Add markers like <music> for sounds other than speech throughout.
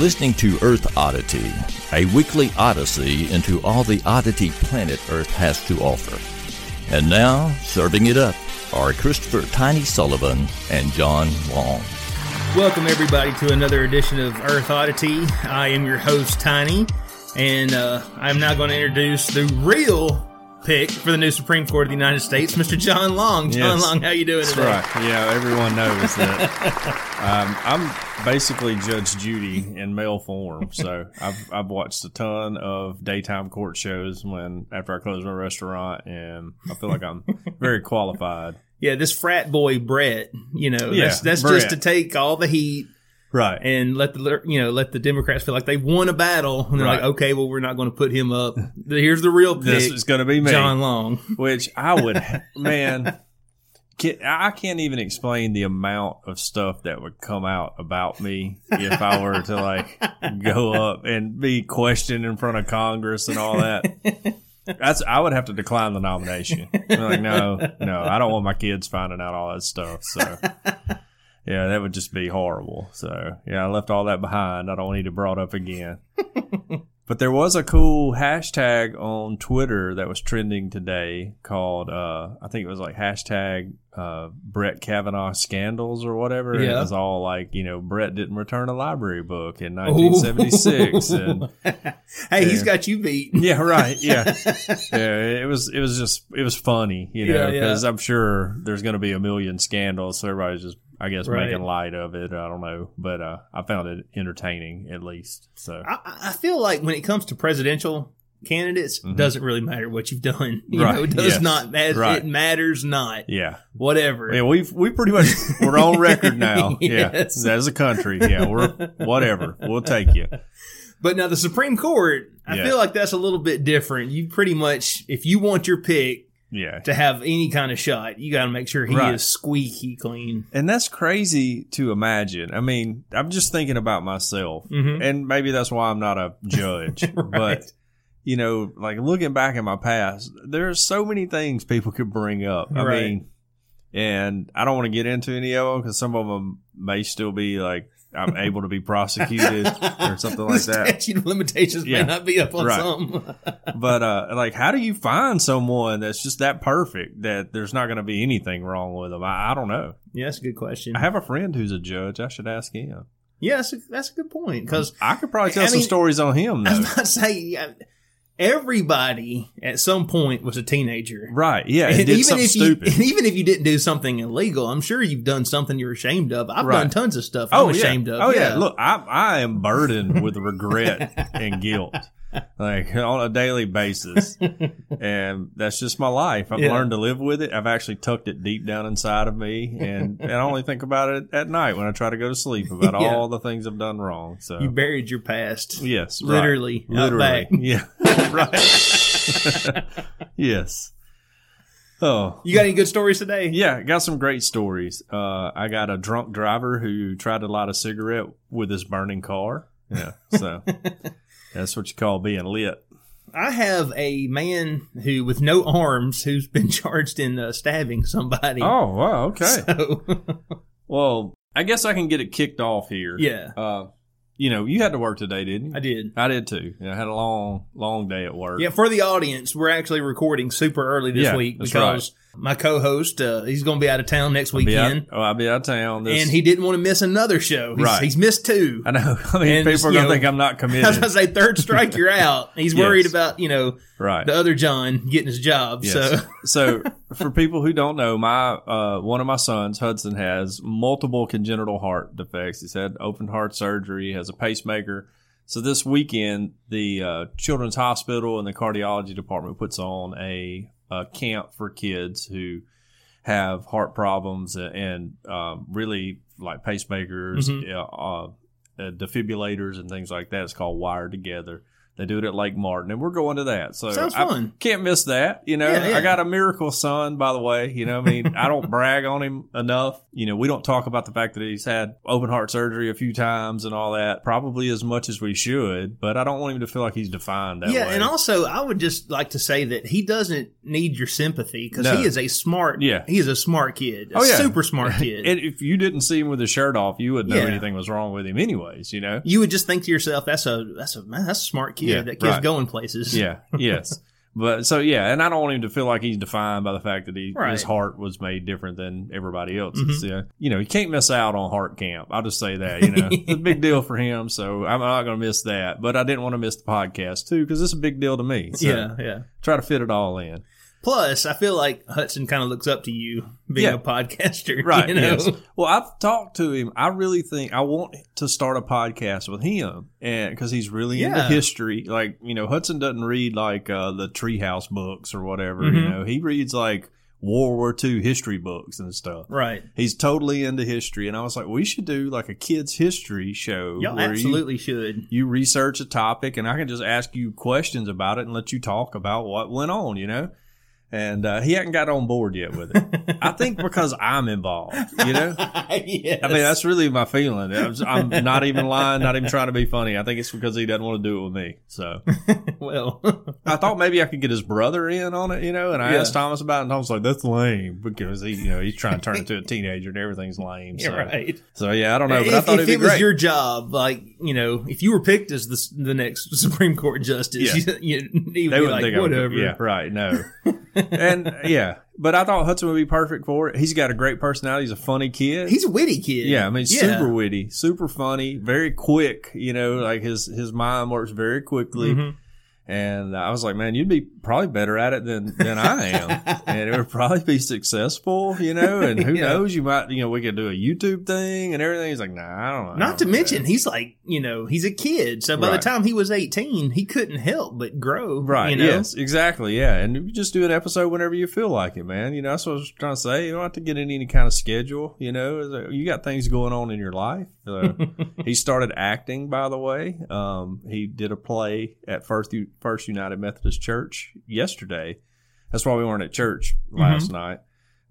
listening to Earth Oddity, a weekly odyssey into all the oddity planet Earth has to offer. And now, serving it up are Christopher Tiny Sullivan and John Long. Welcome, everybody, to another edition of Earth Oddity. I am your host, Tiny, and uh, I'm now going to introduce the real pick for the new Supreme Court of the United States, Mr. John Long. John Yes. Long, how you doing That's today? right. Yeah, everyone knows that. <laughs> um, I'm basically Judge Judy in male form, so I've I've watched a ton of daytime court shows when after I close my restaurant, and I feel like I'm very qualified. <laughs> Yeah, this frat boy Brett, you know, Yeah, that's, that's just to take all the heat Right. and let the you know let the Democrats feel like they've won a battle, and they're Right. like, okay, well, we're not going to put him up. Here's the real pick, This is going to be me. John Long. <laughs> Which I would, man. I can't even explain the amount of stuff that would come out about me if I were to like go up and be questioned in front of Congress and all that. That's I would have to decline the nomination. I'm like, no, no, I don't want my kids finding out all that stuff. So, yeah, that would just be horrible. So, yeah, I left all that behind. I don't need it brought up again. <laughs> But there was a cool hashtag on Twitter that was trending today called, uh, I think it was like hashtag uh, Brett Kavanaugh scandals or whatever. And Yeah. It was all like, you know, Brett didn't return a library book in 1976. and <laughs> Hey, he's got you beat. <laughs> yeah, right. Yeah. yeah. It was, it was just, it was funny, you know, Yeah, yeah. because I'm sure there's going to be a million scandals. So everybody's just, I guess, Right. making light of it. I don't know. But, uh, I found it entertaining at least. So, I, I feel like when it comes to presidential candidates, Mhm. doesn't really matter what you've done. <laughs> You Right, know, it does yes, not matter. right. It matters not. yeah. Whatever. Yeah, we've we pretty much we're on record <laughs> now. Yes. Yeah, as a country, yeah, we're whatever. We'll take you. But now the Supreme Court, I Yeah. feel like that's a little bit different. You pretty much, if you want your pick Yeah, to have any kind of shot, you got to make sure he Right. is squeaky clean. and that's crazy to imagine. I mean, I'm just thinking about myself, Mhm. and maybe that's why I'm not a judge. <laughs> Right. But you know, like looking back at my past, there's so many things people could bring up. I Right. mean, and I don't want to get into any of them because some of them may still be like I'm able to be prosecuted <laughs> or something like the that. statute of limitations Yeah. may not be up on Right. some. <laughs> But uh, like, how do you find someone that's just that perfect that there's not going to be anything wrong with them? I, I don't know. yeah, that's a good question. I have a friend who's a judge. I should ask him. yeah, that's a, that's a good point because I could probably tell I some mean, stories on him I was though. about to say, everybody at some point was a teenager. right? Yeah, and And did even something if stupid. you, and even if you didn't do something illegal, I'm sure you've done something you're ashamed of. I've Right. done tons of stuff oh, I'm oh yeah. ashamed of. Oh yeah. Look, I I am burdened with regret <laughs> and guilt, like on a daily basis, <laughs> and that's just my life. I've Yeah. learned to live with it. I've actually tucked it deep down inside of me, and, and I only think about it at night when I try to go to sleep about <laughs> Yeah. all the things I've done wrong. So you buried your past. Yes. Literally, literally, yeah, <laughs> right. yes. Oh, You got any good stories today? yeah. Got some great stories. Uh, I got a drunk driver who tried to light a cigarette with his burning car. Yeah, so that's what you call being lit. I have a man who, with no arms, who's been <laughs> charged in uh, stabbing somebody. Oh, wow. Okay. So, <laughs> Well, I guess I can get it kicked off here. yeah, Uh, you know, you had to work today, didn't you? I did. I did too. I had a long, long day at work. Yeah, for the audience, we're actually recording super early this Yeah, week that's because my co-host uh, he's going to be out of town next I'll be out- weekend, oh, I'll be out of town. This, and he didn't want to miss another show. He's, Right. he's missed two. I know. <laughs> I mean, And people are going to think I'm not committed. <laughs> I was going to say third strike, you're out. <laughs> He's Yes. worried about you know right. the other John getting his job. Yes. So so for people who don't know, my uh, one of my sons, Hudson, has multiple congenital heart defects. He's had open heart surgery, has a pacemaker. So this weekend, the uh, Children's Hospital and the cardiology department puts on a a camp for kids who have heart problems and, and um, really like pacemakers, Mhm. uh, uh, uh, defibrillators, and things like that. It's called Wired Together. They do it at Lake Martin, and we're going to that. So Sounds I fun. Can't miss that. You know, Yeah, yeah. I got a miracle son, by the way. You know, I mean, I don't <laughs> brag on him enough. You know, we don't talk about the fact that he's had open heart surgery a few times and all that, probably as much as we should. But I don't want him to feel like he's defined that yeah, way. and also I would just like to say that he doesn't need your sympathy because No. he is a smart. Yeah. he is a smart kid. A Oh, yeah. super smart <laughs> kid. and if you didn't see him with his shirt off, you would know Yeah. anything was wrong with him, anyways. You know. you would just think to yourself, "That's a that's a man, that's a smart kid. Yeah, that kid's right. going places." Yeah. Yes. <laughs> But so yeah, and I don't want him to feel like he's defined by the fact that he Right. his heart was made different than everybody else's. Mm-hmm. Yeah, you know, he can't miss out on heart camp. I'll just say that. You know, <laughs> it's a big deal for him, so I'm not going to miss that. But I didn't want to miss the podcast too because it's a big deal to me. So yeah, yeah. try to fit it all in. Plus, I feel like Hudson kind of looks up to you being Yeah. a podcaster, <laughs> Right. You know? Yes. Well, I've talked to him. I really think I want to start a podcast with him, and because he's really into history. Like you know, Hudson doesn't read like uh, the Treehouse books or whatever. You Mhm. know, he reads like World War II history books and stuff. Right. He's totally into history, and I was like, we should do like a kids history show Y'all where you absolutely should. you research a topic, and I can just ask you questions about it and let you talk about what went on. You know. And uh, he hadn't got on board yet with it. <laughs> I think because I'm involved, you know. <laughs> yes. I mean, that's really my feeling. I'm, I'm not even lying, not even trying to be funny. I think it's because he doesn't want to do it with me. So <laughs> well, I thought maybe I could get his brother in on it, you know. And I Yeah. asked Thomas about it, and Thomas was like, "That's lame," because he, you know, he's trying to turn into a teenager, and everything's lame. So, right. so yeah, I don't know, but I thought if it was great. your job, like you know, if you were picked as the the next Supreme Court justice, Yeah. you, you, would they be like think I would- whatever. yeah, right. No, and yeah, but I thought Hudson would be perfect for it. He's got a great personality. He's a funny kid. He's a witty kid. Yeah, I mean, super witty, super funny, very quick. You know, like his his mind works very quickly. Mhm. And I was like, man, you'd be probably better at it than than I am, <laughs> and it would probably be successful. You know, and who Yeah. knows, you might, you know, we could do a YouTube thing and everything. He's like, nah, I don't know. Not don't to mention, he's like, you know, he's a kid. So by Right. the time he was 18, he couldn't help but grow. Right. You know? Yes. Exactly. Yeah. And you just do an episode whenever you feel like it, man. You know, that's what I was trying to say. You don't have to get in any kind of schedule. You know, you got things going on in your life. Uh, <laughs> he started acting, by the way. Um, he did a play at First First United Methodist Church yesterday. That's why we weren't at church mm-hmm. last night.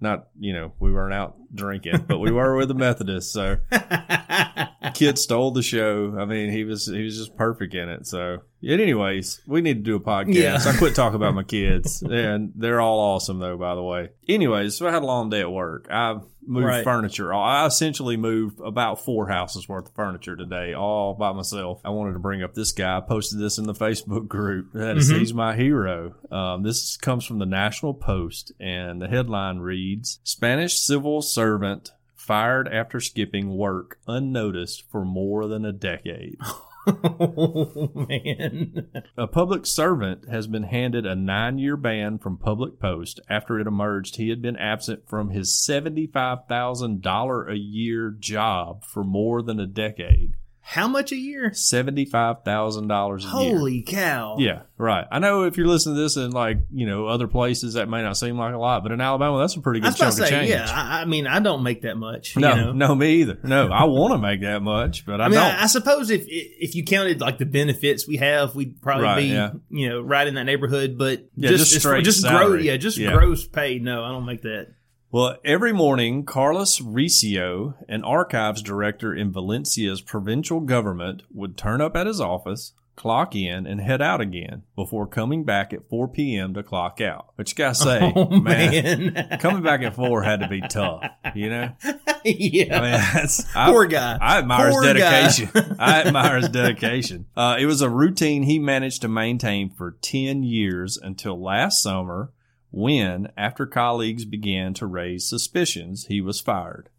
Not, you know, we weren't out drinking, but we were with the Methodists. So <laughs> kid stole the show. I mean, he was he was just perfect in it. So, and anyways, we need to do a podcast. Yeah. I quit talking about my <laughs> kids, and they're all awesome though. By the way. Anyways, so I had a long day at work. I moved Right. furniture. I essentially moved about four houses worth of furniture today, all by myself. I wanted to bring up this guy. I posted this in the Facebook group. That is, Mhm. He's my hero. Um, this comes from the National Post, and the headline reads: Spanish civil servant fired after skipping work unnoticed for more than a decade. <laughs> oh, <laughs> man. A public servant has been handed a nine year ban from Public Post after it emerged he had been absent from his $75,000 a year job for more than a decade. How much a year? $75,000 a year. Holy cow. Yeah, right. I know if you're listening to this in like, you know, other places that may not seem like a lot, but in Alabama, that's a pretty good chunk to of change. yeah. I, I mean, I don't make that much. no, you know? no, me either. No, I want to make that much, but I, I mean, don't. I, I suppose if if you counted like the benefits we have, we'd probably Right, be yeah. you know right in that neighborhood. But Yeah, just just straight just gross, salary. yeah, just Yeah. gross pay. No, I don't make that. Well, every morning, Carlos Recio, an archives director in Valencia's provincial government, would turn up at his office, clock in, and head out again before coming back at 4 p.m. to clock out. Which, gotta say, <laughs> oh man, man, <laughs> coming back at 4 had to be tough, you know? <laughs> yeah. I mean, I, Poor guy. I admire Poor his dedication. I admire his dedication. Uh, it was a routine he managed to maintain for 10 years until last summer when, after colleagues began to raise suspicions, he was fired.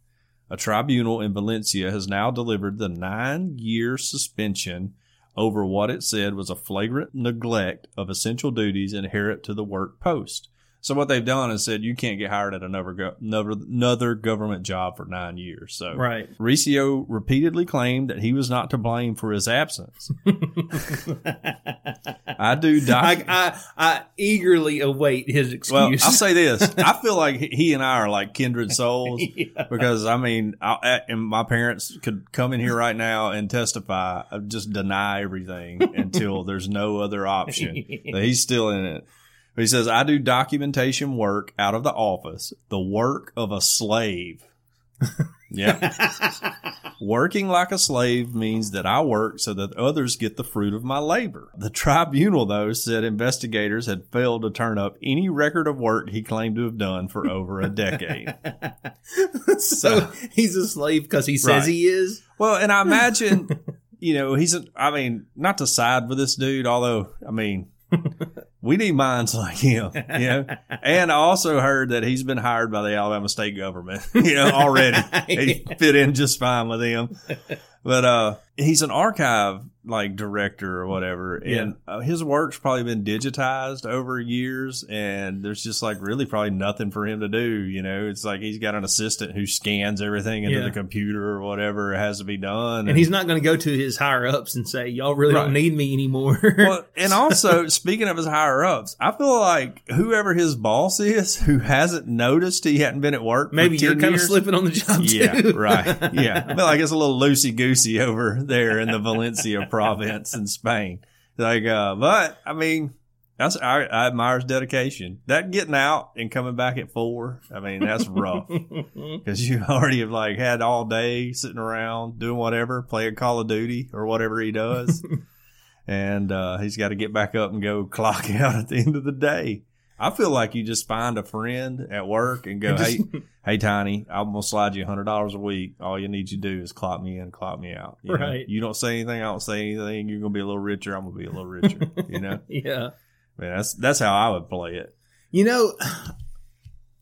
A tribunal in Valencia has now delivered the nine year suspension over what it said was a flagrant neglect of essential duties inherent to the work post. So what they've done is said you can't get hired at another go- another, another government job for nine years. So Right. Recio repeatedly claimed that he was not to blame for his absence. <laughs> I do doc- I, I I eagerly await his excuse. well, I'll say this: <laughs> I feel like he and I are like kindred souls <laughs> Yeah. because I mean, I, and my parents could come in here right now and testify, uh, just deny everything until there's no other option. He's still in it. But he says, I do documentation work out of the office, the work of a slave. <laughs> yeah. Working like a slave means that I work so that others get the fruit of my labor. The tribunal, though, said investigators had failed to turn up any record of work he claimed to have done for over a decade. <laughs> so he's a slave because he says Right. he is. Well, and I <laughs> imagine, you know, he's, a, I mean, not to side with this dude, although, I mean, we need minds like him, <laughs> you know. And I also heard that he's been hired by the Alabama state government, <laughs> you know, already. <laughs> He fit in just fine with him. But uh he's an archive like director or whatever, and uh, his work's probably been digitized over years, and there's just like really probably nothing for him to do. You know, it's like he's got an assistant who scans everything into Yeah. the computer or whatever has to be done, And he's not going to go to his higher ups and say, "Y'all really Right. don't need me anymore." well, and <laughs> also speaking of his higher ups, I feel like whoever his boss is who hasn't noticed he hadn't been at work. Maybe you're 10 kind of slipping on the job Yeah, too. right. Yeah, <laughs> I feel like it's a little loosey goosey over there in the Valencia province in Spain. Like, uh, but I mean, that's I, I admire his dedication. That getting out and coming back at four, I mean, that's rough <laughs> because you already have like had all day sitting around doing whatever, playing Call of Duty or whatever he does, <laughs> and uh, he's got to get back up and go clock <laughs> out at the end of the day. I feel like you just find a friend at work and go, hey, hey, Tiny, I'm gonna slide you hundred dollars a week. All you need to do is clock me in, clock me out. You know? Right. You don't say anything, I don't say anything. You're gonna be a little richer. I'm gonna be a little richer. you know. <laughs> yeah. Man, that's that's how I would play it. You know,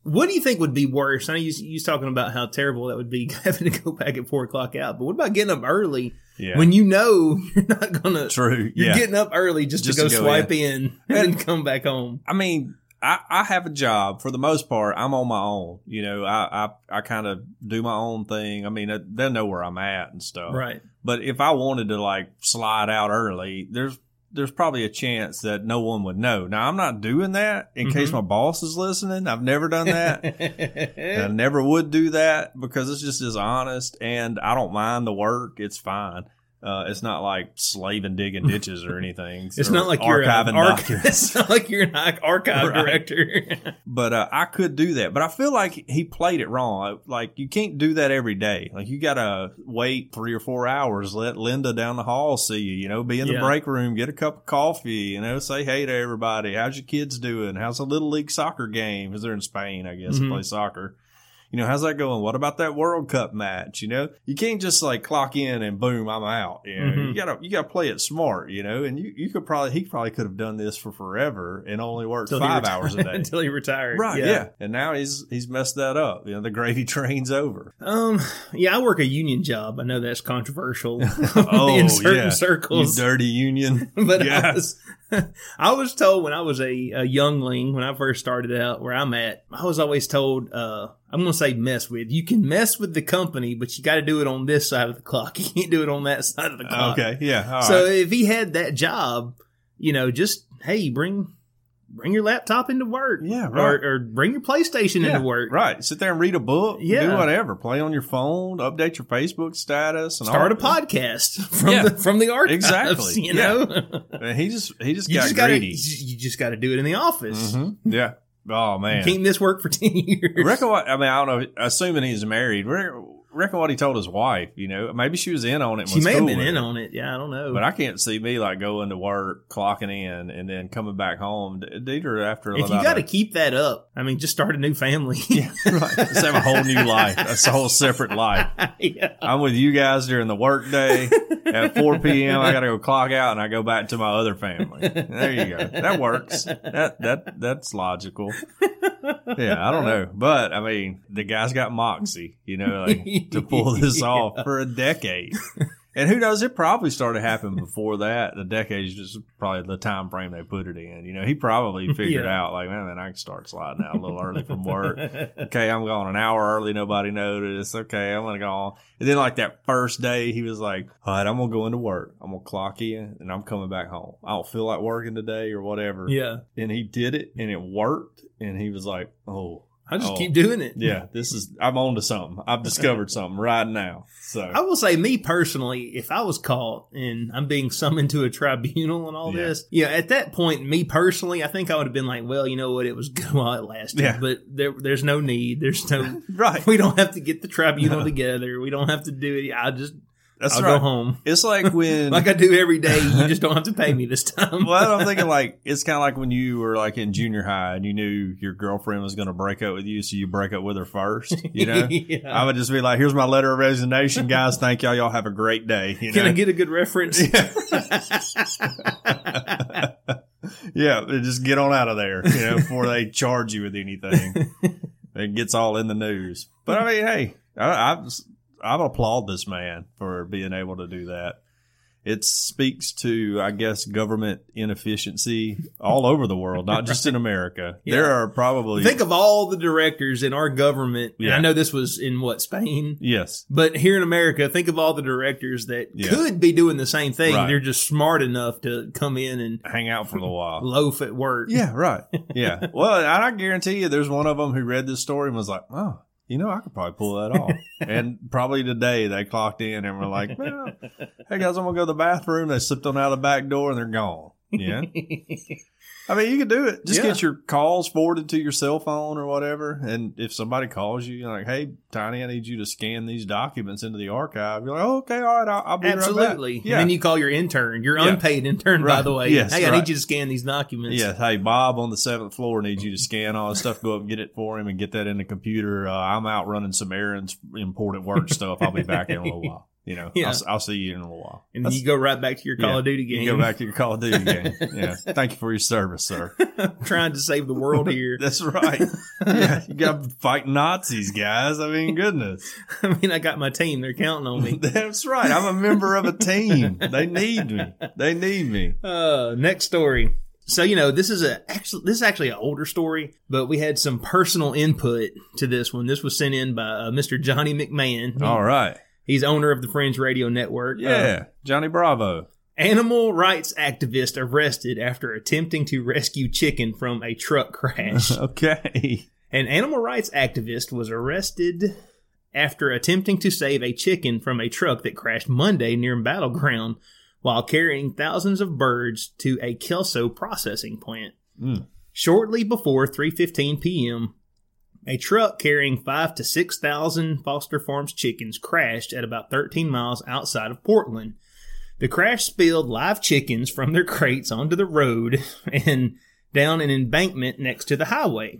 what do you think would be worse? I know you, you talking about how terrible that would be <laughs> having to go back at four o'clock out, but what about getting up early Yeah. when you know <laughs> you're not gonna? True. You're Yeah. getting up early just, Just to go to go swipe in, and then come back home. I mean, I, I have a job for the most part. I'm on my own. You know, I I, I kind of do my own thing. I mean, they know where I'm at and stuff. Right. But if I wanted to like slide out early, there's there's probably a chance that no one would know. Now I'm not doing that in case Mhm. my boss is listening. I've never done <laughs> that. and I never would do that because it's just as honest and I don't mind the work. It's fine. Uh, it's not like slaving digging <laughs> ditches or anything. It's or not like you're archiving an arch- <laughs> It's not like you're an archive Right. director. <laughs> But uh, I could do that. But I feel like he played it wrong. Like you can't do that every day. Like you gotta wait three or four hours. Let Linda down the hall see you. You know, be in the Yeah. break room, get a cup of coffee. You know, say hey to everybody. How's your kids doing? How's the little league soccer game? Because they're in Spain, I guess, to play soccer. You know, how's that going? What about that World Cup match? You know, you can't just like clock in and boom, I'm out. You know, Mhm. you gotta you gotta play it smart. You know, and you you could probably he probably could have done this for forever and only worked Until five reti- hours a <laughs> day. until he retired. Right, yeah. And now he's he's messed that up. You know, the gravy <laughs> train's over. Um. Yeah, I work a union job. I know that's controversial <laughs> Oh, in certain yeah. You dirty union. but I Yeah. was, <laughs> I was told when I was a, a youngling, when I first started out where I'm at, I was always told, uh, I'm going to say mess with. You can mess with the company, but you got to do it on this side of the clock. <laughs> You can't do it on that side of the clock. Okay, yeah. all so right. if he had that job, you know, just, hey, bring, bring your laptop into work. Yeah, Or, right. or bring your PlayStation Yeah, into work. Right. Sit there and read a book. Yeah. Do whatever. Play on your phone. Update your Facebook status. And Start a podcast <laughs> from Yeah. the from the archives. Exactly. You know, And he just he just you got just gotta greedy. you just got to do it in the office. Mhm. Yeah. Oh man. can't work for <laughs> ten years. Reckon what? I mean, I don't know. Assuming he's married, reckon what he told his wife. You know, maybe she was in on it. She was may have been in it. on it. Yeah, I don't know. But I can't see me like going to work, clocking in, and then coming back home. Dieter, after if you got to keep that up, I mean, just start a new family. <laughs> yeah, right. Just have a whole new life. That's a whole separate life. <laughs> yeah. I'm with you guys during the work day. At <laughs> 4 p.m., I got to go clock out, and I go back to my other family. There you go. That works. That that that's logical. Yeah, I don't know, but I mean, the guy's got moxie, you know, like to pull this <laughs> off for a decade. And who knows? It probably started happening before that. The decade is just probably the time frame they put it in. You know, he probably <laughs> figured Yeah. out like, man, man, I can start sliding out a little early from work. Okay, I'm going an hour early. Nobody noticed. Okay, I'm gonna go on. And then like that first day, he was like, all right, I'm gonna go into work. I'm gonna clock in, and I'm coming back home. I don't feel like working today or whatever. yeah. And he did it, and it worked. And he was like, oh. I just Oh. keep doing it. Yeah, this is I'm on to something. I've discovered something right now. So I will say, me personally, if I was caught and I'm being summoned to a tribunal and all Yeah. this, yeah, at that point, me personally, I think I would have been like, well, you know what, it was <laughs> good while it lasted, Yeah. but there, there's no need. There's no, <laughs> right, we don't have to get the tribunal No. together. We don't have to do it. I just, that's I'll right. go home It's like <laughs> when like I do every day. You just don't have to pay me this time. well, I'm thinking <laughs> like it's kind of like when you were like in junior high and you knew your girlfriend was going to break up with you, so you break up with her first. You know, <laughs> yeah. I would just be like, "Here's my letter of resignation, guys. Thank y'all. Y'all have a great day." You Can know? I get a good reference? yeah, just get on out of there, you know, before they charge you with anything. it gets all in the news. But I mean, hey, I, I, I applaud this man for being able to do that. It speaks to, I guess, government inefficiency all over the world, not just in America. <laughs> Yeah. There are probably Think of all the directors in our government. Yeah. I know this was in what, Spain? yes, But here in America, think of all the directors that Yeah. could be doing the same thing. Right. They're just smart enough to come in and hang out for a while. loaf at work. Yeah, right. <laughs> Yeah. Well, I guarantee you, there's one of them who read this story and was like, "Oh, you know, I could probably pull that off." <laughs> and probably today they clocked in and were like, well, "Hey guys, I'm gonna go to the bathroom." They slipped on out of the back door and they're gone. Yeah. <laughs> I mean, you can do it. Just Yeah. get your calls forwarded to your cell phone or whatever. And if somebody calls you, you're like, "Hey, Tiny, I need you to scan these documents into the archive," you're like, oh, "Okay, all right, I'll, I'll be right back." Absolutely. Yeah. And then you call your intern, your Yeah. unpaid intern, by the way. Yes, hey, I need you to scan these documents. Yeah, hey Bob on the seventh floor needs you to scan all his stuff. Go up and get it for him and get that in the computer. Uh, I'm out running some errands, important work stuff. I'll be back in a little while. You know, Yeah. I'll, I'll see you in a little while. And That's- you go right back to your Call yeah, of Duty game. You go back to your Call of Duty game. <laughs> Yeah, thank you for your service, sir. <laughs> trying to save the world <laughs> here. That's right. Yeah, you got to fight Nazis, guys. I mean, goodness. I mean, I got my team. They're counting on me. That's right. I'm a member of a team. They need me. They need me. Uh, next story. So you know this is a actually this is actually an older story, but we had some personal input to this one. This was sent in by uh, Mr. Johnny McMahon. All right. He's owner of the Fringe Radio Network. Uh, Yeah, Johnny Bravo. animal rights activist arrested after attempting to rescue chicken from a truck <laughs> crash. Okay. An animal rights activist was arrested after attempting to save a chicken from a truck that crashed Monday near Battleground while carrying thousands of birds to a Kelso processing plant. Mm. Shortly before 3:15 p.m., a truck carrying 5 to 6,000 Foster Farms chickens crashed at about 13 miles outside of Portland. The crash spilled live chickens from their crates onto the road <laughs> and down an embankment next to the highway.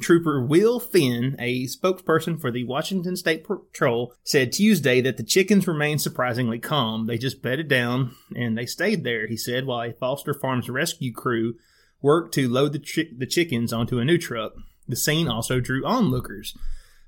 Trooper Will Finn, a spokesperson for the Washington State Patrol, said Tuesday that the chickens remained surprisingly calm. They just bedded down and they stayed there, he said, while a Foster Farms rescue crew worked to load the, the chickens onto a new truck. The scene also drew onlookers.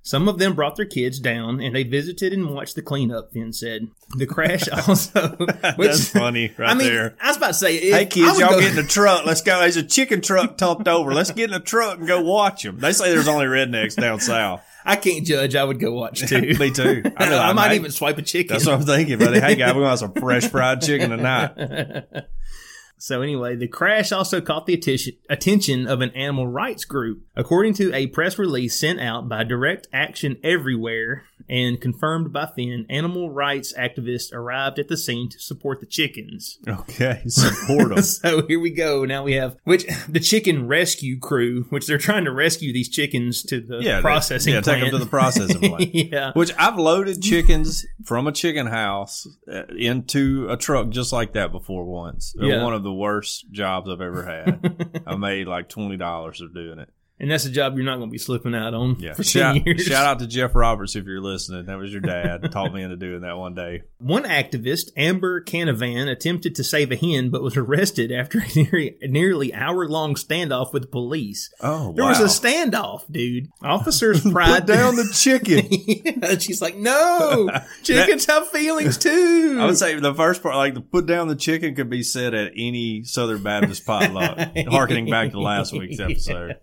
Some of them brought their kids down and they visited and watched the cleanup, Finn said. The crash <laughs> also. which- That's funny right I mean, there. I was about to say, if Hey kids, y'all go- get in the truck. Let's go. There's a chicken truck tumped over. Let's get in the truck and go watch them. They say there's only rednecks down south. <laughs> I can't judge. I would go watch <laughs> too. Me too. I, know, I, I might even swipe a chicken. That's what I'm thinking, buddy. Hey guys, we're gonna have some fresh fried chicken tonight. So anyway, the crash also caught the attention, attention of an animal rights group. According to a press release sent out by Direct Action Everywhere and confirmed by Finn, animal rights activists arrived at the scene to support the chickens. Okay, support them. <laughs> So here we go. Now we have which the chicken rescue crew, which they're trying to rescue these chickens to the Yeah, they- processing yeah, take 'em plant. to the processing <laughs> plant. yeah. Which I've loaded chickens from a chicken house uh, into a truck just like that before once. Yeah. One of the worst jobs I've ever had. <laughs> I made like twenty dollars of doing it. And that's a job you're not going to be slipping out on Yeah. for Shout, 10 years. shout out to <laughs> Jeff Roberts if you're listening. That was your dad. <laughs> Taught me into doing that one day. One activist, Amber Canavan, attempted to save a hen but was arrested after a nearly, nearly hour long standoff with the police. Oh, There was a standoff, dude. Officers pried <laughs> Put down the chicken. and she's like, "No, chickens have feelings too." I would say the first part, like the put down the chicken, could be said at any Southern Baptist potluck, harkening back to last week's episode.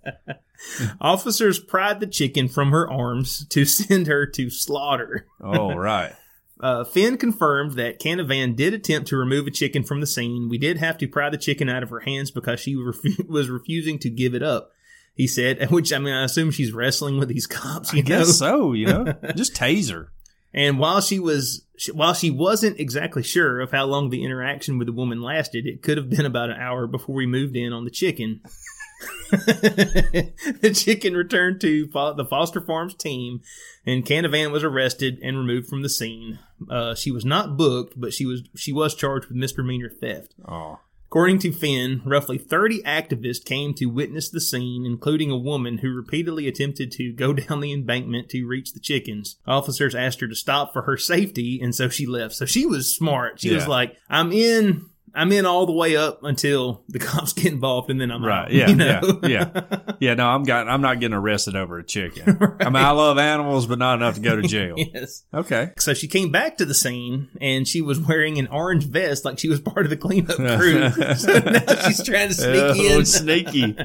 <laughs> Officers pried the chicken from her arms to <laughs> send her to slaughter. Oh, right. <laughs> Uh, Finn confirmed that Canavan did attempt to remove a chicken from the scene. We did have to pry the chicken out of her hands because she refu- was refusing to give it up. He said, which I mean, I assume she's wrestling with these cops. You I know? guess so. You know, just taser. And while she was, while she wasn't exactly sure of how long the interaction with the woman lasted, it could have been about an hour before we moved in on the chicken. <laughs> the chicken returned to the Foster Farms team, and Canavan was arrested and removed from the scene. Uh, she was not booked, but she was she was charged with misdemeanor theft. Oh, According to Finn, roughly 30 activists came to witness the scene, including a woman who repeatedly attempted to go <laughs> down the embankment to reach the chickens. Officers asked her to stop for her safety, and so she left. So she was smart. She was like, I'm in. I'm in all the way up until the <laughs> cops get involved, and then I'm right. out. Yeah, you know? yeah, yeah, <laughs> yeah. No, I'm got. I'm not getting arrested over a chicken. <laughs> I mean, I love animals, but not enough to go to jail. yes. Okay. So she came back to the scene, and she was wearing an orange vest, like she was part of the cleanup crew. so now she's trying to sneak Oh, in. sneaky.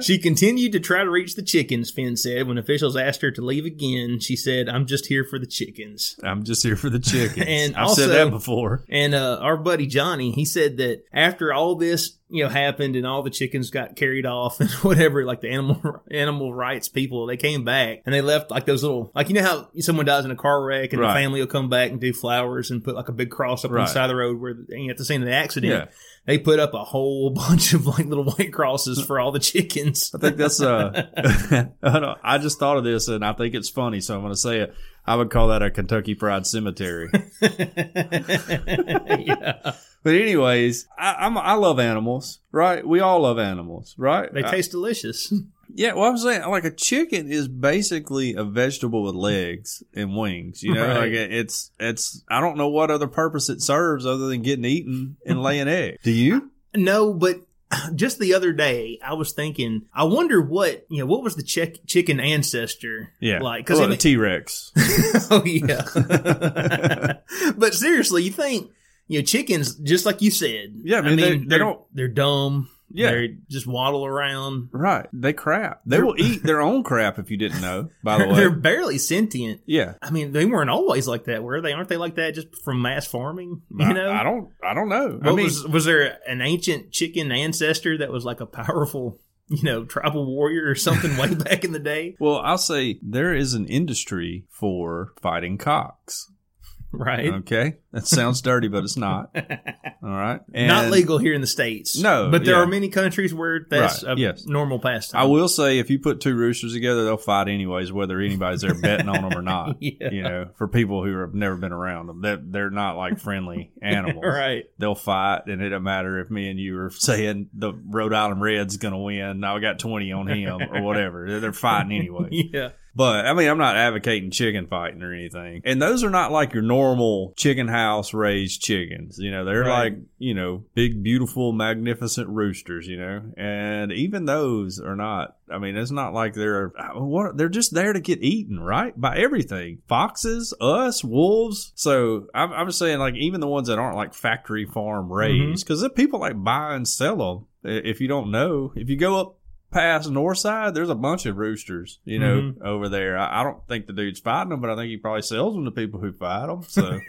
She continued to try to reach the chickens, Finn said. When officials asked her to leave again, she said, I'm just here for the chickens. I'm just here for the chickens. And I've also- said that before. And uh, our buddy Johnny, he said that after all this, you know, happened and all the chickens got carried off <laughs> and whatever, like the animal animal rights people, they came back and they left like those little, like you know how someone dies in a car wreck and Right. the family will come back and do flowers and put like a big cross up on the side of the road where you know, at the scene of the accident. Yeah. They put up a whole <laughs> bunch of like little white crosses for all the chickens. I think that's uh <laughs> I, don't- I just thought of this and I think it's funny, so I'm going to say it. I would call that a Kentucky Pride Cemetery. <laughs> yeah. but anyways, I, I'm I love animals, right? We all love animals, right? They I- taste delicious. yeah. Well, I'm saying like a chicken is basically a vegetable with legs and wings. You know, Right. like it's it's. I don't know what other purpose it serves other than getting eaten and laying eggs. Do you? No, but <clears throat> just the other day, I was thinking, I wonder what you know, what was the chick- chicken ancestor Yeah, like? Because a T Rex. <laughs> oh yeah, <laughs> but seriously, you think you know chickens? Just like you said, Yeah, I mean, they- they they're, don't- they're dumb. Yeah. they just waddle around. Right. They crap. They will eat their own crap if you didn't know, by the <laughs> way. They're barely sentient. Yeah. I mean, they weren't always like that, were they? Aren't they like that just from mass farming? You I- know, I, don't I don't know. What I mean was was there an ancient chicken ancestor that was like a powerful, you know, tribal warrior or something way <laughs> back in the day? well, I'll say there is an industry for fighting cocks. Right. Okay. That sounds dirty, but it's not. <laughs> All right. And Not legal here in the states. No, but there yeah. are many countries where that's Right, a yes. normal pastime. I will say if you put two roosters together, they'll fight anyways, whether anybody's there betting on them or not. <laughs> Yeah. You know, for people who have never been around them, they're, they're not like friendly <laughs> animals. right. they'll fight, and it don't matter if me and you are saying the Rhode Island Red's going to win. Now I got twenty on him or whatever. They're fighting anyway. Yeah. But I mean, I'm not advocating chicken fighting or anything. And those are not like your normal chicken house raised chickens. You know, they're Right. like you know big, beautiful, magnificent roosters. You know, and even those are not. I mean, it's not like they're uh, what they're just there to get eaten, right? By everything, foxes, us, wolves. So I'm, I'm just saying, like even the ones that aren't like factory farm mm-hmm. raised, because people like buy and sell them. If you don't know, if you go up past north side, there's a bunch of roosters, you know, Mhm. over there. I, I don't think the dude's fighting them, but I think he probably sells them to people who fight them. So <laughs>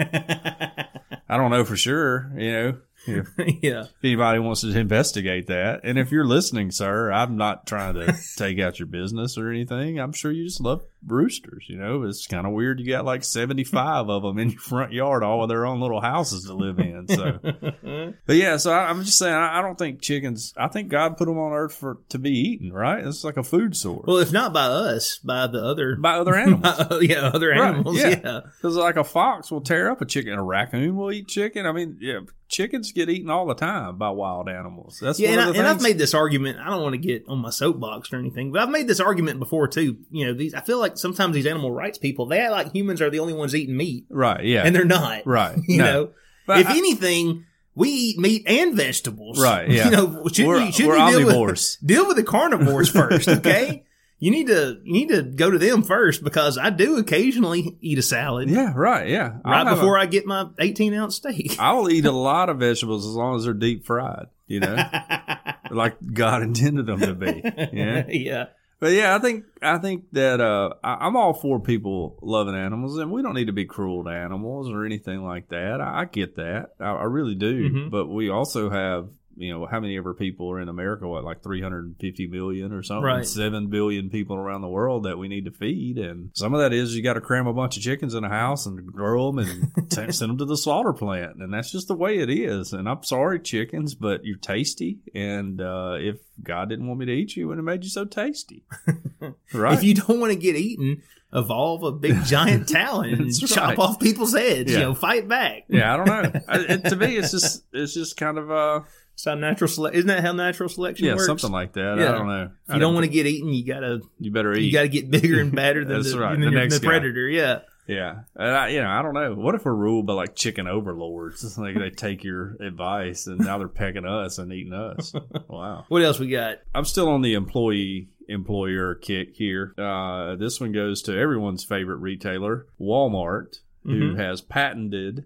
I don't know for sure, you know. If <laughs> yeah. anybody wants to investigate that, and if you're listening, sir, I'm not trying to <laughs> take out your business or anything. I'm sure you just love roosters. You know, it's kind of weird. You got like 75 of them in your front yard, all with their own little houses to live in. So, <laughs> but yeah, so I, I'm just saying, I, I don't think chickens. I think God put them on earth for to be eaten. Right? It's like a food source well, if not by us, by the other, by other animals. by- oh, yeah, other animals. yeah. yeah. Because like a fox will tear up a chicken, a raccoon will eat chicken. I mean, yeah, chickens get eaten all the time by wild animals. That's Yeah, one and, I, and I've made this argument. I don't want to get on my soapbox or anything, but I've made this argument before too. You know, these I feel like sometimes these animal rights people they act like humans are the only ones eating meat, right, yeah, and they're not. right. <laughs> You No. know, But if I- anything, we eat meat and vegetables. Right, <laughs> yeah. You know, shouldn't We're- shouldn't we're you deal with- <laughs> deal with the carnivores first, okay? You need to you need to go to them first because I do occasionally eat a salad yeah, right, yeah. right before I get my 18 ounce steak. <laughs> I will eat a lot of vegetables as long as they're deep fried. You know, <laughs> like God intended them to be. Yeah. <laughs> yeah. But yeah, I think I think that uh, I, I'm all for people loving animals, and we don't need to be cruel to animals or anything like that. I, I get that, I, I really do. Mhm. But we also have, you know, how many ever people are in America? What, like 350 million or something? Right. Seven billion people around the world that we need to feed, and some of that is you got to cram a bunch of chickens in a house and grow them and <laughs> t- send them to the slaughter plant, and that's just the way it is. And I'm sorry, chickens, but you're tasty, and uh, if God didn't want me to eat you, it would have made you so tasty. <laughs> Right. If you don't want to get eaten, evolve a big <laughs> giant talon and That's chop off people's heads. You know, fight back. yeah, I don't know. I, it, to me, it's just it's just kind of uh It's how natural sele- isn't that how natural selection yeah works? something like that. Yeah. I don't know. If you don't want to get eaten, you gotta you better eat. you gotta get bigger and badder than the, right, than the next the predator. Yeah. yeah, and I, you know I don't know. What if we're ruled by like chicken overlords? It's <laughs> like they take your advice and now they're pecking us and eating us. <laughs> Wow. What else we got? I'm still on the employee employer kick here. Uh, this one goes to everyone's favorite retailer, Walmart, who Mhm. has patented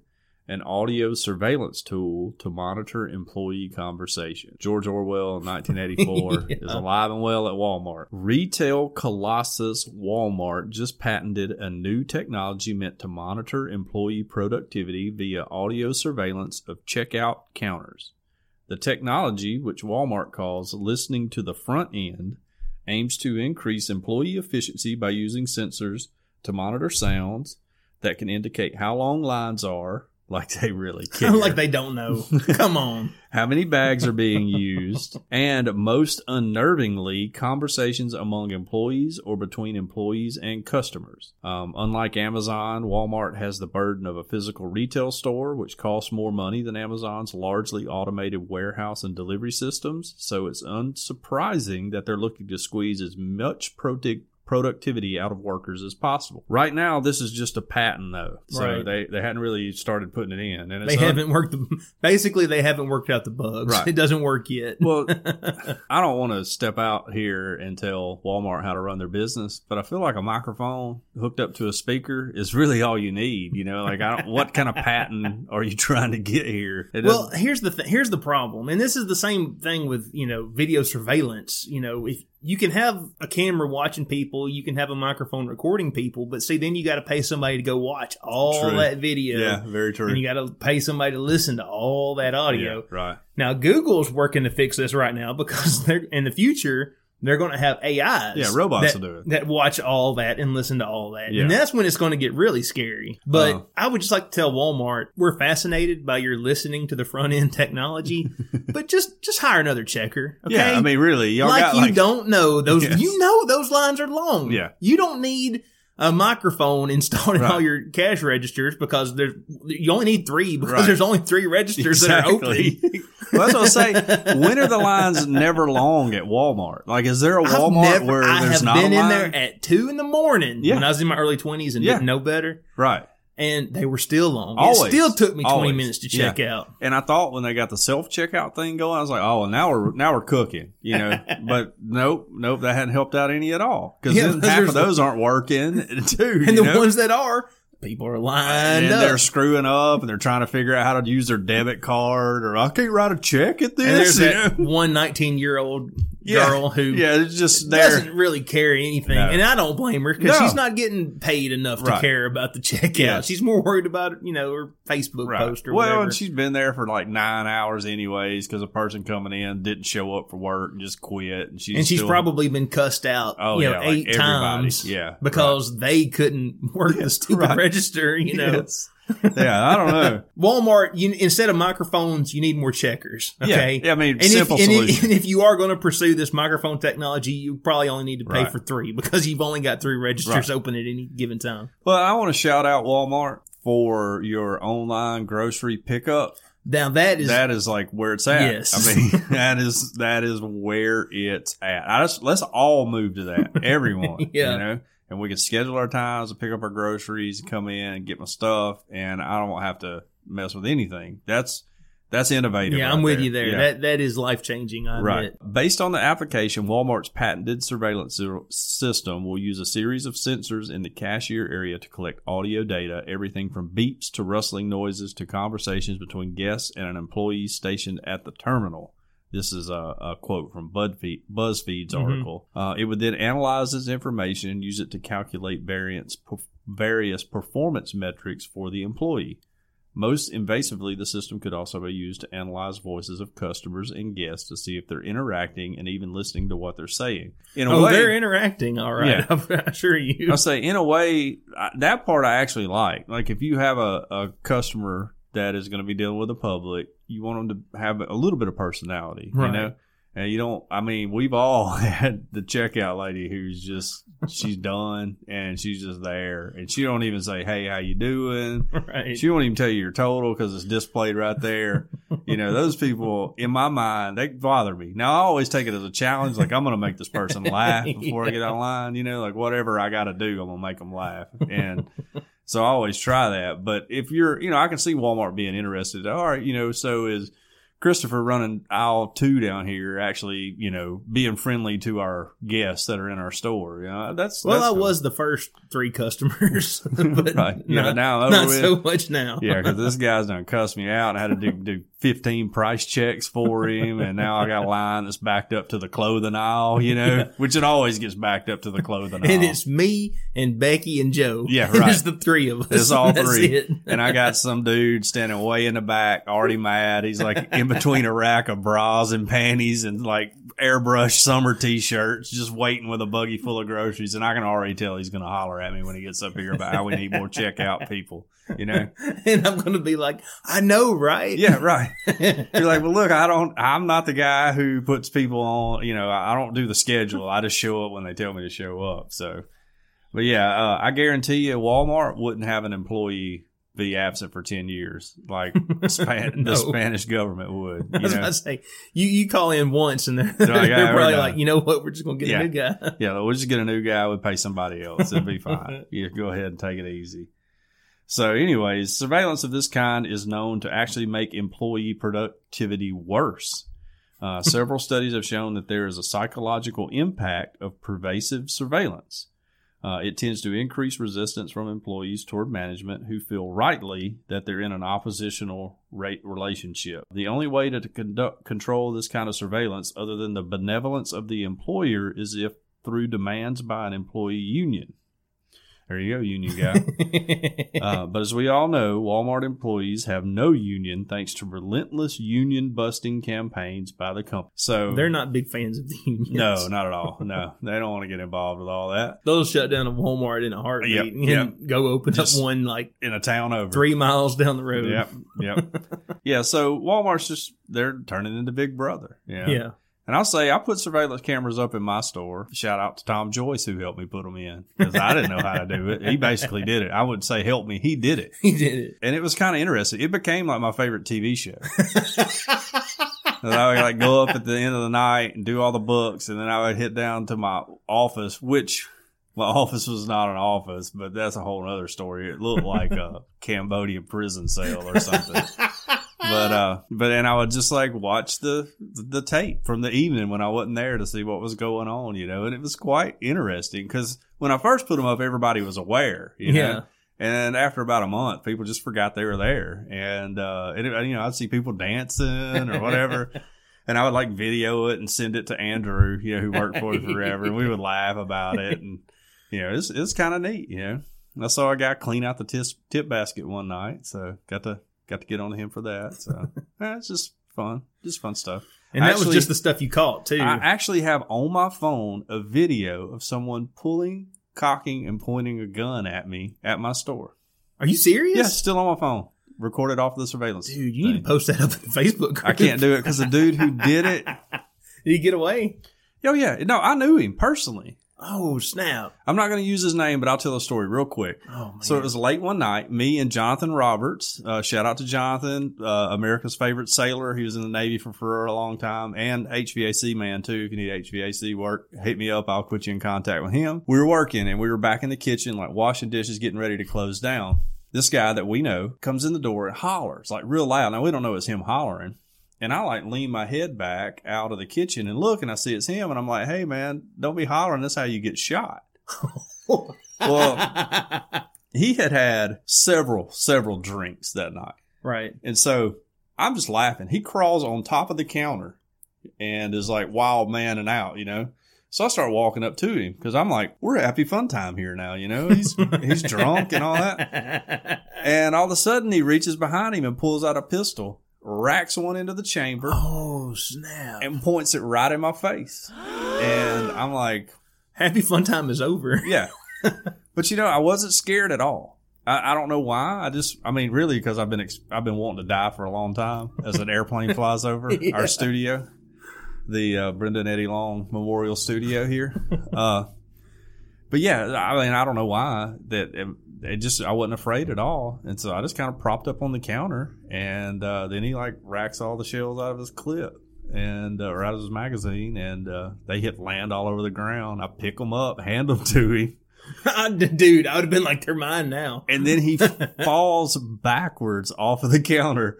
an audio surveillance tool to monitor employee conversation. George Orwell in 1984 <laughs> Yeah. is alive and well at Walmart. Retail colossus Walmart just patented a new technology meant to monitor employee productivity via audio surveillance of checkout counters. The technology, which Walmart calls listening to the front end, aims to increase employee efficiency by using sensors to monitor sounds that can indicate how long lines are, like they really <laughs> care, like they don't know. <laughs> Come on. how many bags are being used, <laughs> and most unnervingly, conversations among employees or between employees and customers. Um, unlike Amazon, Walmart has the burden of a physical retail store, which costs more money than Amazon's largely automated warehouse and delivery systems. So it's unsurprising that they're looking to squeeze as much product productivity out of workers as possible. Right now, this is just a patent, though, so Right. they they hadn't really started putting it in, and it's They un- haven't worked. The, basically, they haven't worked out the bugs. Right. <laughs> It doesn't work yet. Well, <laughs> I don't want to step out here and tell Walmart how to run their business, but I feel like a microphone hooked up to a speaker is really all you need. You know, like I don't. What kind of patent are you <laughs> trying to get here? It Well, here's the th- here's the problem, and this is the same thing with you know video surveillance. You know, if you can have a camera watching people, you can have a microphone recording people, but see, then you got to pay somebody to go watch all True. that video. yeah, very true. And you got to pay somebody to listen to all that audio. Yeah, right. Now, Google's working to fix this right now because <laughs> they're in the future they're going to have AIs. Yeah, robots that, will do it. That watch all that and listen to all that. Yeah. And that's when it's going to get really scary. But Uh. I would just like to tell Walmart, we're fascinated by your listening to the front end technology, <laughs> but just just hire another checker. Okay. Yeah, I mean, really, y'all like got you don't know those Yes. you know those lines are long. Yeah. You don't need a microphone <laughs> installed in Right. all your cash registers because there's you only need three because Right. there's only three registers that are open. <laughs> Well, that's what I say. When are the lines never long at Walmart? Like, is there a I've Walmart never- where I there's have not been a line? in there at two in the morning Yeah. when I was in my early twenties and Yeah. didn't know better, right. And they were still long. Always. It still took me twenty Always. minutes to check out. And I thought when they got the self checkout thing going, I was like, oh, now we're now we're cooking, you know. <laughs> but nope, nope, that hadn't helped out any at all because Yeah, then half of those aren't working <laughs> too. And the know? ones that are, people are lined and up. they're screwing up and they're trying to figure out how to use their debit card or I can't write a check at and there's this. you that one 19 year old Yeah. girl who yeah, just there. doesn't really care anything, No. and I don't blame her because No. she's not getting paid enough to care about the checkout. Yes. She's more worried about you know her Facebook Right. post or whatever. well, whatever. and she's been there for like nine hours anyways because a person coming in didn't show up for work and just quit, and she's and she's still- probably been cussed out, Oh, you know, yeah, eight times, Yeah, because they couldn't <laughs> work the stupid right. register. You know, Yes. Yeah, I don't know. <laughs> Walmart, you instead of microphones, you need more checkers. Okay, Yeah, yeah, I mean, and if, simple and, if, solution. and if you are going to pursue this microphone technology, you probably only need to pay Right. for three because you've only got three registers Right. open at any given time. Well, I want to shout out Walmart for your online grocery pickup. Now that is that is like where it's at. Yes. I mean, <laughs> that is that is where it's at. I just let's all move to that. <laughs> Everyone. Yeah. You know? And we can schedule our times to pick up our groceries, and come in and get my stuff, and I don't have to mess with anything. That's that's innovative. yeah, right I'm with there. you there. Yeah. That that is life changing. Right. admit. Based on the application, Walmart's patented surveillance system will use a series of sensors in the cashier area to collect audio data, everything from beeps to rustling noises to conversations between guests and an employee stationed at the terminal. This is a, a quote from BuzzFeed, BuzzFeed's Mhm. article. Uh, it would then analyze this information and use it to calculate variance, perf- various performance metrics for the employee. Most invasively, the system could also be used to analyze voices of customers and guests to see if they're interacting and even listening to what they're saying. In a Oh, way, they're interacting. All right. Yeah. <laughs> I assure you. I say, in a way, that part I actually like. Like, if you have a, a customer that is going to be dealing with the public, you want them to have a little bit of personality, Right. you know? And you don't, I mean, we've all <laughs> had the checkout lady who's just, she's done and she's just there and she don't even say, Hey, how you doing? <laughs> right. She won't even tell you your total because it's displayed right there. <laughs> you know, those people in my mind, they bother me. Now I always take it as a challenge. Like I'm going to make this person laugh before I get online. You know, like whatever I got to do, I'm going to make them laugh. And so I always try that. But if you're, you know, I can see Walmart being interested. All right, you know, so is Christopher running aisle two down here actually, you know, being friendly to our guests that are in our store. You know, that's well, that's I was the first three customers, <laughs> but Right. Yeah, not, now not with. so much now. Yeah, because this <laughs> guy's done cussed me out. I had to do, do 15 price checks for him. And now I got a line that's backed up to the clothing aisle, you know, which it always gets backed up to the clothing aisle. and it's me and Becky and Joe. Yeah, <laughs> right. It's the three of us. It's all <laughs> three. it. and I got some dude standing way in the back, already mad. He's like in between a rack of bras and panties and like airbrush summer t-shirts, just waiting with a buggy full of groceries. And I can already tell he's going to holler at me when he gets up here about how we need more checkout people, you know? <laughs> and I'm going to be like, I know, right? Yeah, right. <laughs> You're like, well, look, I don't, I'm not the guy who puts people on, you know, I don't do the schedule. I just show up when they tell me to show up. So, but yeah, uh, I guarantee you Walmart wouldn't have an employee be absent for 10 years like <laughs> Span- No. the Spanish government would. <laughs> I You was know? about to say, you, you call in once and they're, like, they're "Yeah, we're probably like, you know what? We're just going to get Yeah. a new guy. Yeah, we'll just get a new guy. We'll pay somebody else. It'll be fine. you go ahead and take it easy. So, anyways, surveillance of this kind is known to actually make employee productivity worse. Uh, <laughs> several studies have shown that there is a psychological impact of pervasive surveillance. Uh, it tends to increase resistance from employees toward management who feel rightly that they're in an oppositional rate relationship. The only way to, to conduct, control this kind of surveillance, other than the benevolence of the employer, is if through demands by an employee union. There you go, union guy. <laughs> uh, but as we all know, Walmart employees have no union thanks to relentless union busting campaigns by the company. So They're not big fans of the unions. no, not at all. No, they don't want to get involved with all that They'll shut down a Walmart in a heartbeat Yep, and yep. go open Just- up one like in a town over. three miles down the road. Yep, yep. <laughs> yeah, so Walmart's just they're turning into Big Brother. Yeah. Yeah. And I'll say I put surveillance cameras up in my store. Shout out to Tom Joyce who helped me put them in because I didn't know how to do it. He basically did it. I wouldn't say help me. He did it. He did it. And it was kind of interesting. It became like my favorite TV show. <laughs> And I would like go up at the end of the night and do all the books, and then I would hit down to my office, which my <laughs> office was not an office, but that's a whole other story. It looked like a Cambodian prison cell or something. <laughs> But uh, but then I would just like watch the the tape from the evening when I wasn't there to see what was going on, you know, and it was quite interesting because when I first put them up, everybody was aware, you know. Yeah. And after about a month, people just forgot they were there. And, uh, and it, you know, I'd see people dancing or whatever. <laughs> and I would like video it and send it to Andrew, you know, who worked for it forever. and we would laugh about it. And, you know, it's, it's kind of neat, you know. I saw a guy clean out the tis, tip basket one night. So got to, got to get on him for that. So <laughs> eh, it's just fun, just fun stuff. And that was just the stuff you caught too. I actually have on my phone a video of someone pulling, cocking, and pointing a gun at me at my store. Are you serious? Yeah, still on my phone. Recorded off the surveillance. Dude, you need to post that up on Facebook. Group. I can't do it because the dude who did it. <laughs> Did he get away? Oh yeah, no, I knew him personally. Oh snap! I'm not going to use his name, but I'll tell the story real quick. Oh man. So it was late one night. Me and Jonathan Roberts. Uh, shout out to Jonathan, uh, America's favorite sailor. He was in the Navy for, for a long time, and HVAC man too. If you need HVAC work, hit me up. I'll put you in contact with him. We were working, and we were back in the kitchen, like washing dishes, getting ready to close down. This guy that we know comes in the door and hollers like real loud. Now we don't know it's him hollering. And I like lean my head back out of the kitchen and look, and I see it's him, and I'm like, "Hey, man, don't be hollering. That's how you get shot." <laughs> well, he had had several, several drinks that night. right. And so I'm just laughing. He crawls on top of the counter and is like wild man and out, you know? So I start walking up to him because I'm like, we're a happy fun time here now, you know? He's, he's drunk and all that. <laughs> And all of a sudden he reaches behind him and pulls out a pistol, racks one into the chamber Oh snap! and points it right in my face. <gasps> And I'm like, Happy fun time is over. <laughs> yeah. but you know, I wasn't scared at all. I, I don't know why. I just, I mean, really, because I've been, ex- I've been wanting to die for a long time as an airplane flies over <laughs> Yeah. our studio, the uh, Brenda and Eddie Long Memorial Studio here. <laughs> Uh, but yeah, I mean, I don't know why that it, it just, I wasn't afraid at all. And so I just kind of propped up on the counter and, uh, then he like racks all the shells out of his clip and, uh, or out of his magazine and, uh, they hit land all over the ground. I pick them up, hand them to him. <laughs> Dude, I would have been like, they're mine now. and then he <laughs> falls backwards off of the counter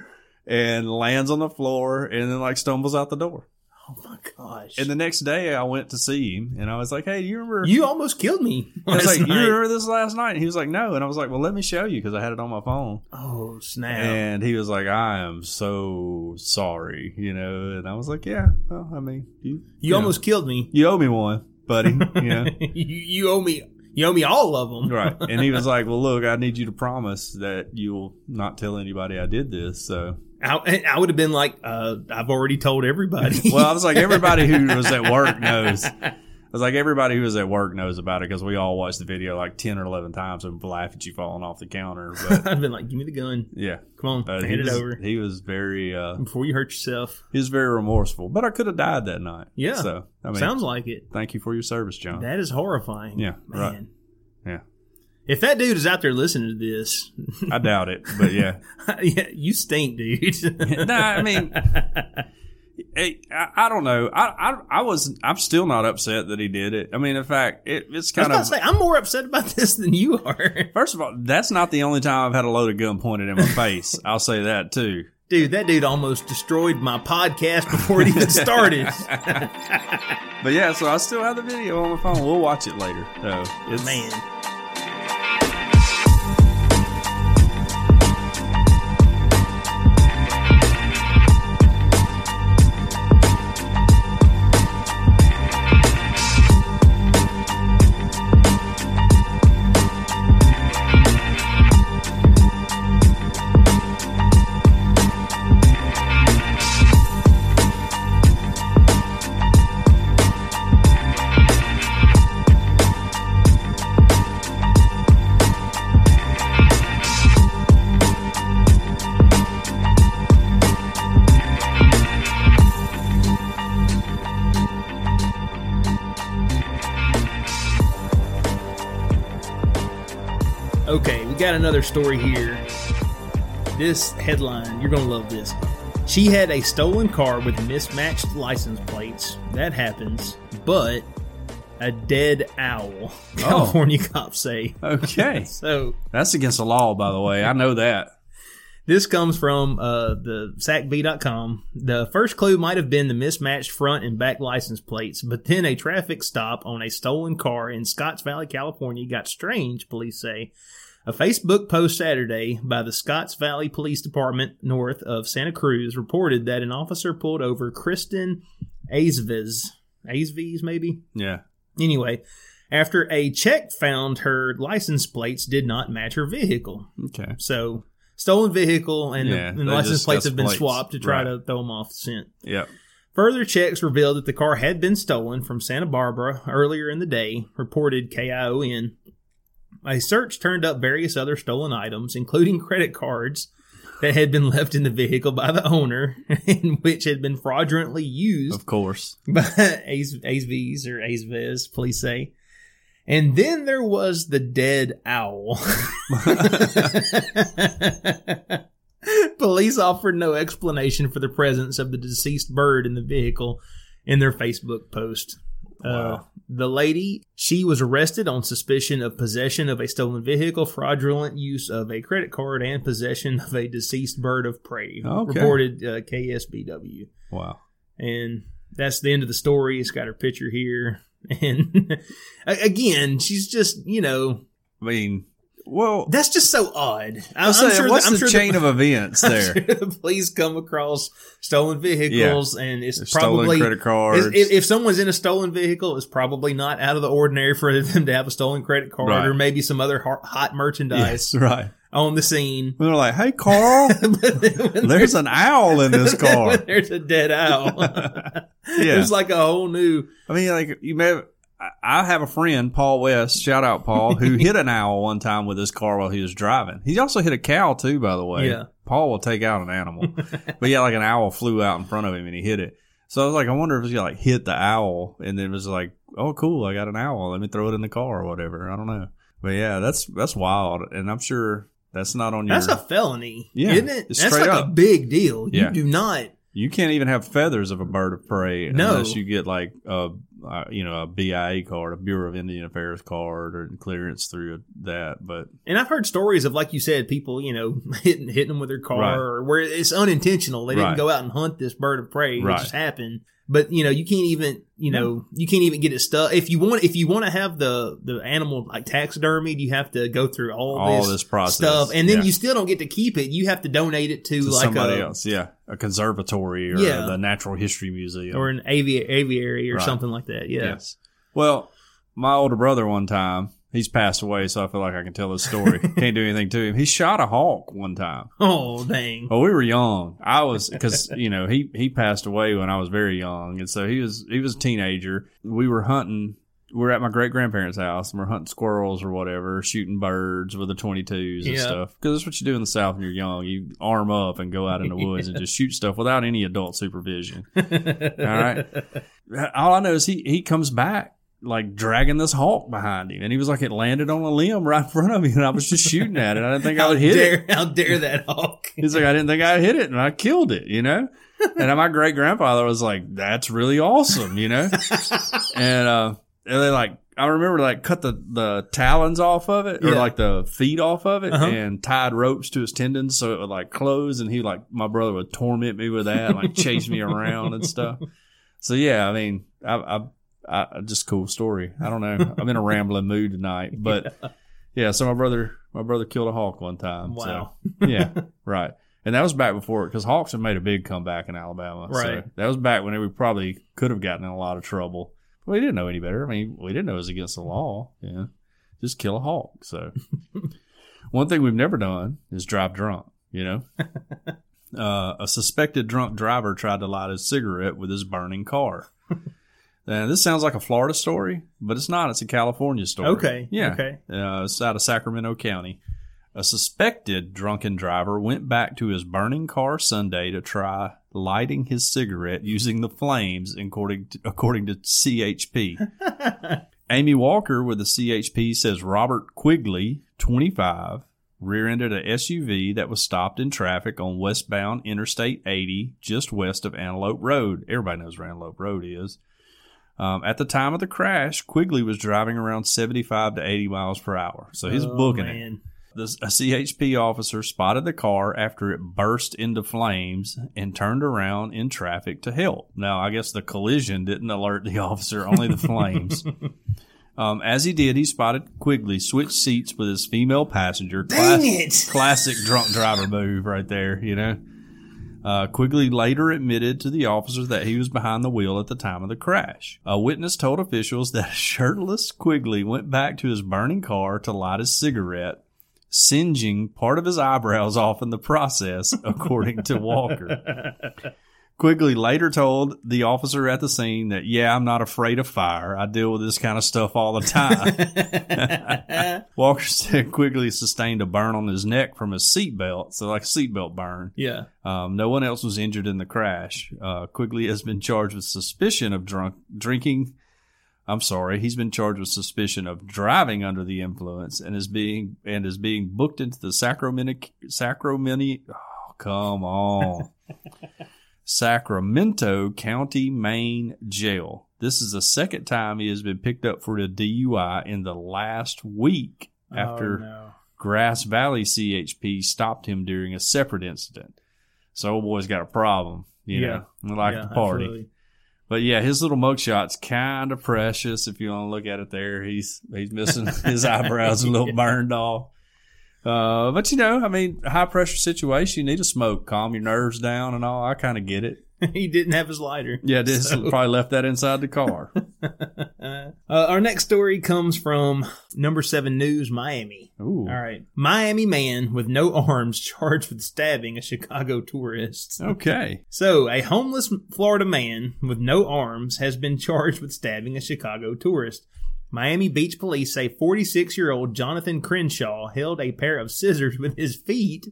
and lands on the floor and then like stumbles out the door. Oh my gosh! And the next day I went to see him and I was like, Hey, do you remember? you almost killed me. <laughs> I was like, you night. remember this last night? And he was like, no. And I was like, well, let me show you because I had it on my phone. Oh snap! And he was like, I am so sorry, you know. And I was like, yeah, well, I mean, you, you know, almost killed me. you owe me one, buddy, you know. <laughs> you, you owe me. You owe me all of them. Right. And he was <laughs> like, Well, look, I need you to promise that you'll not tell anybody I did this. So, I, I would have been like, uh, I've already told everybody. <laughs> well, I was like, everybody who <laughs> was at work knows. I was like, everybody who was at work knows about it because we all watched the video like 10 or 11 times and laugh at you falling off the counter. <laughs> But I've been like, give me the gun. yeah. Come on, Uh, hand it was, over he was very, uh, before you hurt yourself. he was very remorseful, but I could have died that night. Yeah. So, I mean, Sounds like it. thank you for your service, John. That is horrifying. Yeah, man. right. Yeah. If that dude is out there listening to this, I doubt it, but yeah. <laughs> yeah, you stink, dude. <laughs> no, I mean, I, I don't know. I, I I was I'm still not upset that he did it. I mean, in fact, it, it's kind of say, I'm more upset about <laughs> this than you are. first of all, that's not the only time I've had a loaded gun pointed in my face. I'll say that too. Dude, that dude almost destroyed my podcast before it even started. But yeah, so I still have the video on my phone. We'll watch it later. So it's, Man. Another story here. This headline, you're going to love this. She had a stolen car with mismatched license plates. That happens. But a dead owl. <laughs> California cops say. okay. <laughs> So That's against the law, by the way. I know that. This comes from uh, the SacBee.com. The first clue might have been the mismatched front and back license plates, but then a traffic stop on a stolen car in Scotts Valley, California got strange, police say. A Facebook post Saturday by the Scotts Valley Police Department north of Santa Cruz reported that an officer pulled over Kristen Aisviz. Aisviz, maybe? Yeah. Anyway, after a check found her license plates did not match her vehicle. Okay. So stolen vehicle and, Yeah, the, and license plates have been plates. swapped to try Right. to throw them off the scent. Yep. Further checks revealed that the car had been stolen from Santa Barbara earlier in the day, reported KION. A search turned up various other stolen items, including credit cards that had been left in the vehicle by the owner, <laughs> and which had been fraudulently used Of course. by <laughs> ASVs or ASVs, police say. And then there was the dead owl. <laughs> Police offered no explanation for the presence of the deceased bird in the vehicle in their Facebook post. Uh, Wow. the lady, she was arrested on suspicion of possession of a stolen vehicle, fraudulent use of a credit card, and possession of a deceased bird of prey. Okay. Reported uh, KSBW. Wow. And that's the end of the story. It's got her picture here. <laughs> And <laughs> again, she's just, you know, I mean, well, that's just so odd. I I'm say, sure what's the sure chain of <laughs> events there? sure the police come across stolen vehicles, and it's Stolen probably credit cards. If, if someone's in a stolen vehicle, it's probably not out of the ordinary for them to have a stolen credit card Right. or maybe some other hot, hot merchandise yes, right. on the scene. They're like, "Hey, Carl, <laughs> there's an owl in this <laughs> car." there's a dead owl. Yeah. It's like a whole new. I mean, like you may. Have, I- have a friend, Paul West. Shout out, Paul, who <laughs> hit an owl one time with his car while he was driving. He also hit a cow too, by the way. Yeah. Paul will take out an animal, <laughs> but yeah, like an owl flew out in front of him and he hit it. So I was like, I wonder if he like hit the owl and then it was like, oh, cool, I got an owl. Let me throw it in the car or whatever. I don't know, but yeah, that's that's wild, and I'm sure that's not on your. That's a felony, Yeah, isn't it? That's like a big deal. Yeah. You do not. You can't even have feathers of a bird of prey No. unless you get like a, uh, you know, a BIA card, a Bureau of Indian Affairs card, or clearance through that. But And I've heard stories of, like you said, people, you know, <laughs> hitting hitting them with their car, Right. or where it's unintentional. They didn't Right. go out and hunt this bird of prey; Right. it just happened. But you know, you can't even, you know, you can't even get it stuck. If you want, if you want to have the the animal like taxidermied, you have to go through all, all this, this process stuff, and then yeah, you still don't get to keep it. You have to donate it to, to like somebody a else, yeah, a conservatory or Yeah. the Natural History Museum or an avi- aviary or Right. something like that. Yeah. Yes. Well, my older brother one time. He's passed away, so I feel like I can tell his story. <laughs> Can't do anything to him. He shot a hawk one time. Oh dang. Well, we were young. I was because you know he he passed away when I was very young, and so he was he was a teenager. We were hunting. We were at my great grandparents' house, and we're hunting squirrels or whatever, shooting birds with the twenty twos and Yeah. stuff. Because that's what you do in the South when you're young. You arm up and go out in the woods and just shoot stuff without any adult supervision. <laughs> All right. All I know is he he comes back like dragging this hawk behind him, and he was like it landed on a limb right in front of me, and I was just shooting at it. I didn't think I would hit it. dare, how dare that hawk? <laughs> He's like, I didn't think I'd hit it, and I killed it, you know. <laughs> And my great grandfather was like, "That's really awesome," you know. <laughs> and uh, and they like, I remember like cut the the talons off of it, or Yeah. like the feet off of it, Uh-huh. and tied ropes to his tendons so it would like close. And he like my brother would torment me with that, and, like chase me around and stuff. So yeah, I mean, I, I, I just cool story. I don't know. I'm in a rambling mood tonight, but <laughs> yeah. So my brother, my brother killed a hawk one time. so- Wow. <laughs> yeah, <laughs> right. And that was back before because Hawks have made a big comeback in Alabama. Right. So that was back when we probably could have gotten in a lot of trouble. But we didn't know any better. I mean, we didn't know it was against the law. Yeah. Just kill a hawk. So one thing we've never done is drive drunk, you know? uh, a suspected drunk driver tried to light his cigarette with his burning car. Now, this sounds like a Florida story, but it's not. It's a California story. Okay, Yeah. okay. Uh, it's out of Sacramento County. A suspected drunken driver went back to his burning car Sunday to try lighting his cigarette using the flames, according to, according to CHP. <laughs> Amy Walker with the CHP says Robert Quigley, 25, rear-ended a SUV that was stopped in traffic on westbound Interstate 80, just west of Antelope Road. Everybody knows where Antelope Road is. Um, at the time of the crash, Quigley was driving around 75 to 80 miles per hour. So he's Oh, booking it. The, a CHP officer spotted the car after it burst into flames and turned around in traffic to help. Now, I guess the collision didn't alert the <laughs> officer, only the flames. Um, as he did, he spotted Quigley switch seats with his female passenger. Dang it. Classic drunk driver move right there, you know. Uh, Quigley later admitted to the officers that he was behind the wheel at the time of the crash. A witness told officials that shirtless Quigley went back to his burning car to light his cigarette, singeing part of his eyebrows off in the process, according to Walker. <laughs> Quigley later told the officer at the scene that, yeah, I'm not afraid of fire. I deal with this kind of stuff all the time. <laughs> Walker said Quigley sustained a burn on his neck from his seatbelt, so like a seatbelt burn. Yeah. Um, no one else was injured in the crash. Uh, Quigley has been charged with suspicion of drunk drinking I'm sorry, he's been charged with suspicion of driving under the influence and is being and is being booked into the Sacramento Sacramento. Oh, come on, <laughs> Sacramento County, Main jail. This is the second time he has been picked up for a DUI in the last week oh, after oh, no. Grass Valley CHP stopped him during a separate incident. So old boy's got a problem, you Yeah. know, like Yeah, the party. absolutely. But yeah, his little mugshot's kind of precious. If you want to look at it there, he's he's missing <laughs> his eyebrows a little <laughs> burned off. Uh, but you know, I mean, high pressure situation, you need a smoke, calm your nerves down and all. I kind of get it. <laughs> he didn't have his lighter. Yeah, this So- probably left that inside the car. <laughs> Uh, our next story comes from number seven news, Miami. Ooh, All right. Miami man with no arms <laughs> charged with stabbing a Chicago tourist. okay. So, a homeless Florida man with no arms has been charged with stabbing a Chicago tourist. Miami Beach police say 46 year old Jonathan Crenshaw held a pair of scissors with his feet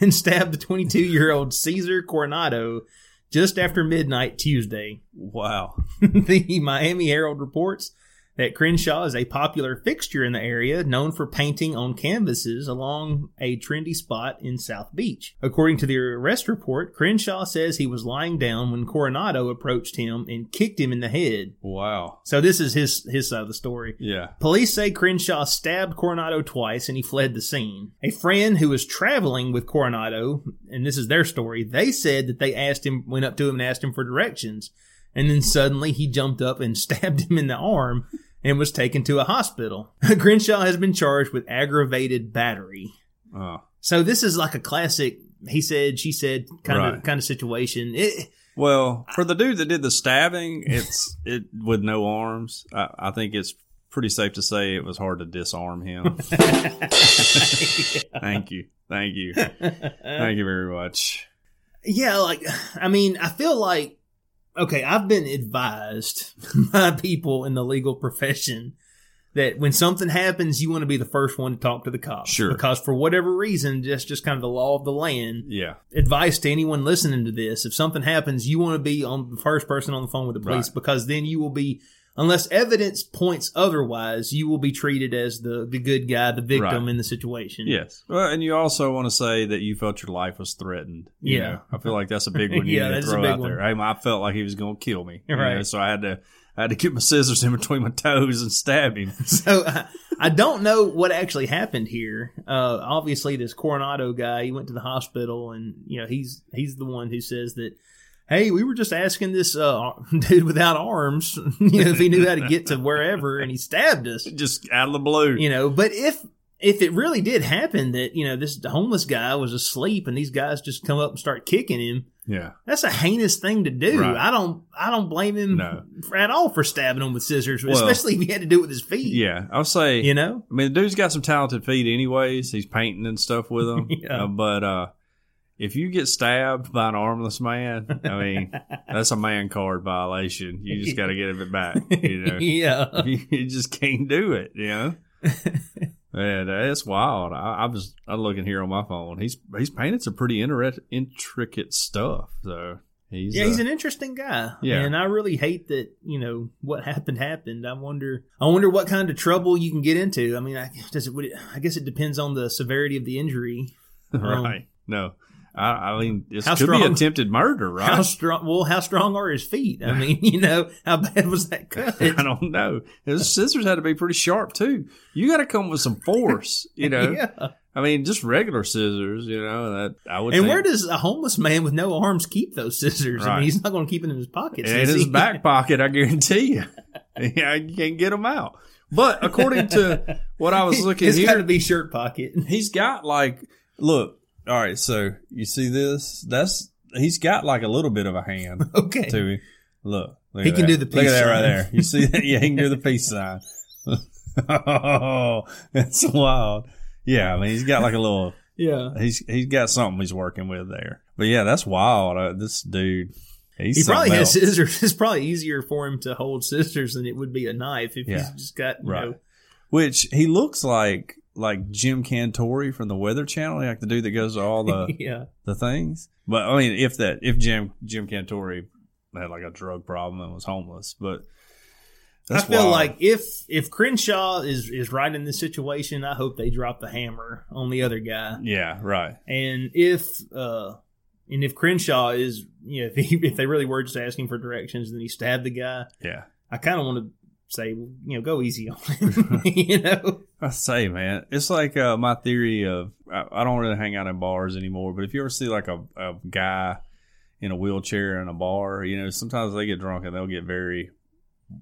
and stabbed the 22 year old <laughs> Caesar Coronado just after midnight Tuesday. Wow. <laughs> the Miami Herald reports that Crenshaw is a popular fixture in the area, known for painting on canvases along a trendy spot in South Beach. According to the arrest report, Crenshaw says he was lying down when Coronado approached him and kicked him in the head. Wow. So this is his his side of the story. Yeah. Police say Crenshaw stabbed Coronado twice and he fled the scene. A friend who was traveling with Coronado, and this is their story, they said that they asked him, went up to him and asked him for directions. And then suddenly he jumped up and <laughs> stabbed him in the arm and was taken to a hospital. <laughs> Crenshaw has been charged with aggravated battery. Uh, So this is like a classic he said, she said kind of kind of situation. It, well, for the dude that did the stabbing, it's <laughs> it with no arms. I, I think it's pretty safe to say it was hard to disarm him. Thank you. Thank you. Thank you very much. Yeah, like I mean, I feel like okay, I've been advised <laughs> by people in the legal profession that when something happens, you want to be the first one to talk to the cops. Sure. Because for whatever reason, that's just kind of the law of the land. Yeah. Advice to anyone listening to this: if something happens, you want to be on the first person on the phone with the police Right. because then you will be. Unless evidence points otherwise, you will be treated as the, the good guy, the victim Right. in the situation. Yes. Well, and you also want to say that you felt your life was threatened. you Yeah. know. I feel like that's a big <laughs> one you Yeah, need to throw out one. there. Hey, I felt like he was going to kill me. you Right. know, so I had to I had to get my scissors in between my toes and stab him. <laughs> So I, I don't know what actually happened here. Uh, obviously, this Coronado guy, he went to the hospital, and you know he's he's the one who says that. Hey, we were just asking this uh, <laughs> dude without arms, <laughs> you know, if he knew how to get to wherever, and he stabbed us. <laughs> Just out of the blue. You know, but if if it really did happen that you know this homeless guy was asleep and these guys just come up and start kicking him, Yeah. that's a heinous thing to do. Right. I don't I don't blame him No. at all for stabbing him with scissors, Well- especially if he had to do it with his feet. Yeah. I'll say you know. I mean, the dude's got some talented feet, anyways. He's painting and stuff with them. Yeah. Uh, but uh, if you get stabbed by an armless man, I mean, that's a man card violation. You just got to get it back. You know, <laughs> yeah. <laughs> you just can't do it. You know. <laughs> Man, that's wild. I, I was I'm looking here on my phone. He's he's painted some pretty inter- intricate stuff. So he's Yeah, he's uh, an interesting guy. Yeah. And I really hate that, you know, what happened happened. I wonder I wonder what kind of trouble you can get into. I mean, I does it would it, I guess it depends on the severity of the injury. right. No, I, I mean this How could be attempted murder, <laughs> right? How strong well, how strong are his feet? I mean, <laughs> you know, how bad was that <laughs> cut? I don't know. His scissors had to be pretty sharp too. You got to come with some force, you know. yeah. I mean, just regular scissors, you know. That I would. And think. where does a homeless man with no arms keep those scissors? I mean, he's not going to keep them in his pocket. in his back pocket? I guarantee you. yeah, you can't get them out. But according to what I was looking it's got to here, be shirt pocket. he's got like look. All right, so you see this? That's he's got like a little bit of a hand <laughs> Okay. to him. Look, look He at can that. do the Look at peace that right sign. there. You see that? <laughs> Yeah, he can do the peace sign. <laughs> oh, that's wild. Yeah, I mean, he's got like a little. Yeah. He's he's got something he's working with there. But yeah, that's wild. Uh, this dude, he's He probably has else. scissors. It's probably easier for him to hold scissors than it would be a knife if Yeah. he's just got you Right. know. Which he looks like like Jim Cantore from the Weather Channel, like the dude that goes to all the <laughs> yeah. the things. But I mean, if that if Jim Jim Cantore had like a drug problem and was homeless, but That's I feel wild. like if if Crenshaw is is right in this situation, I hope they drop the hammer on the other guy. yeah, right. And if uh and if Crenshaw is you know <laughs> if he, if they really were just asking for directions and then he stabbed the guy, Yeah. I kind of want to say you know go easy on <laughs> him. you know, I say, man, it's like uh, my theory of I, I don't really hang out in bars anymore, but if you ever see like a, a guy in a wheelchair in a bar, you know, sometimes they get drunk and they'll get very,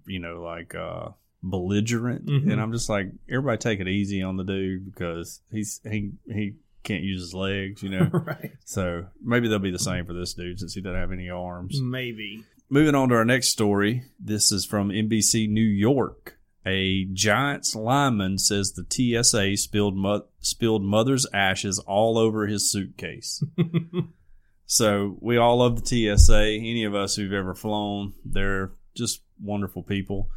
you know, like uh, belligerent, Mhm. and I'm just like, everybody take it easy on the dude because he's he he can't use his legs, you know. <laughs> right? so maybe they'll be the same for this dude since he doesn't have any arms. Maybe. Moving on to our next story. This is from NBC New York. A Giants lineman says the TSA spilled mo- spilled mother's ashes all over his suitcase. <laughs> so we all love the TSA. Any of us who've ever flown, they're just wonderful people.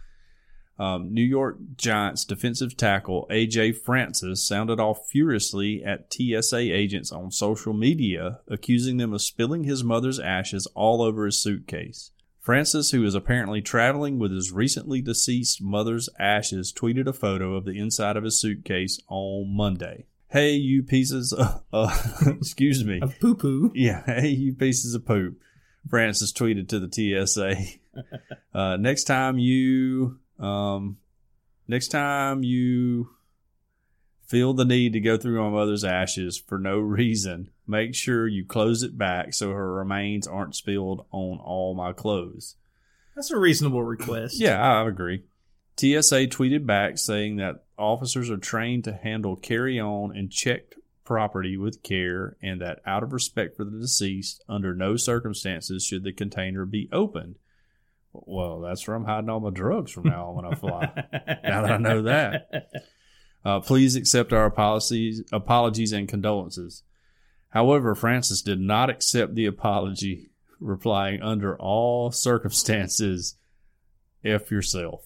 Um, New York Giants defensive tackle AJ Francis sounded off furiously at TSA agents on social media, accusing them of spilling his mother's ashes all over his suitcase. Francis, who is apparently traveling with his recently deceased mother's ashes, tweeted a photo of the inside of his suitcase on Monday. Hey, you pieces of, <laughs> uh, excuse me. A poo poo. Yeah, hey, you pieces of poop. Francis tweeted to the TSA. <laughs> Uh, next time you, um, next time you feel the need to go through my mother's ashes for no reason, make sure you close it back so her remains aren't spilled on all my clothes. That's a reasonable request. Yeah, I agree. TSA tweeted back saying that officers are trained to handle carry on and checked property with care and that out of respect for the deceased, under no circumstances should the container be opened. Well, that's where I'm hiding all my drugs from now on when I fly. <laughs> now that I know that. Uh, please accept our apologies, apologies and condolences. However, Francis did not accept the apology, replying, under all circumstances, F yourself.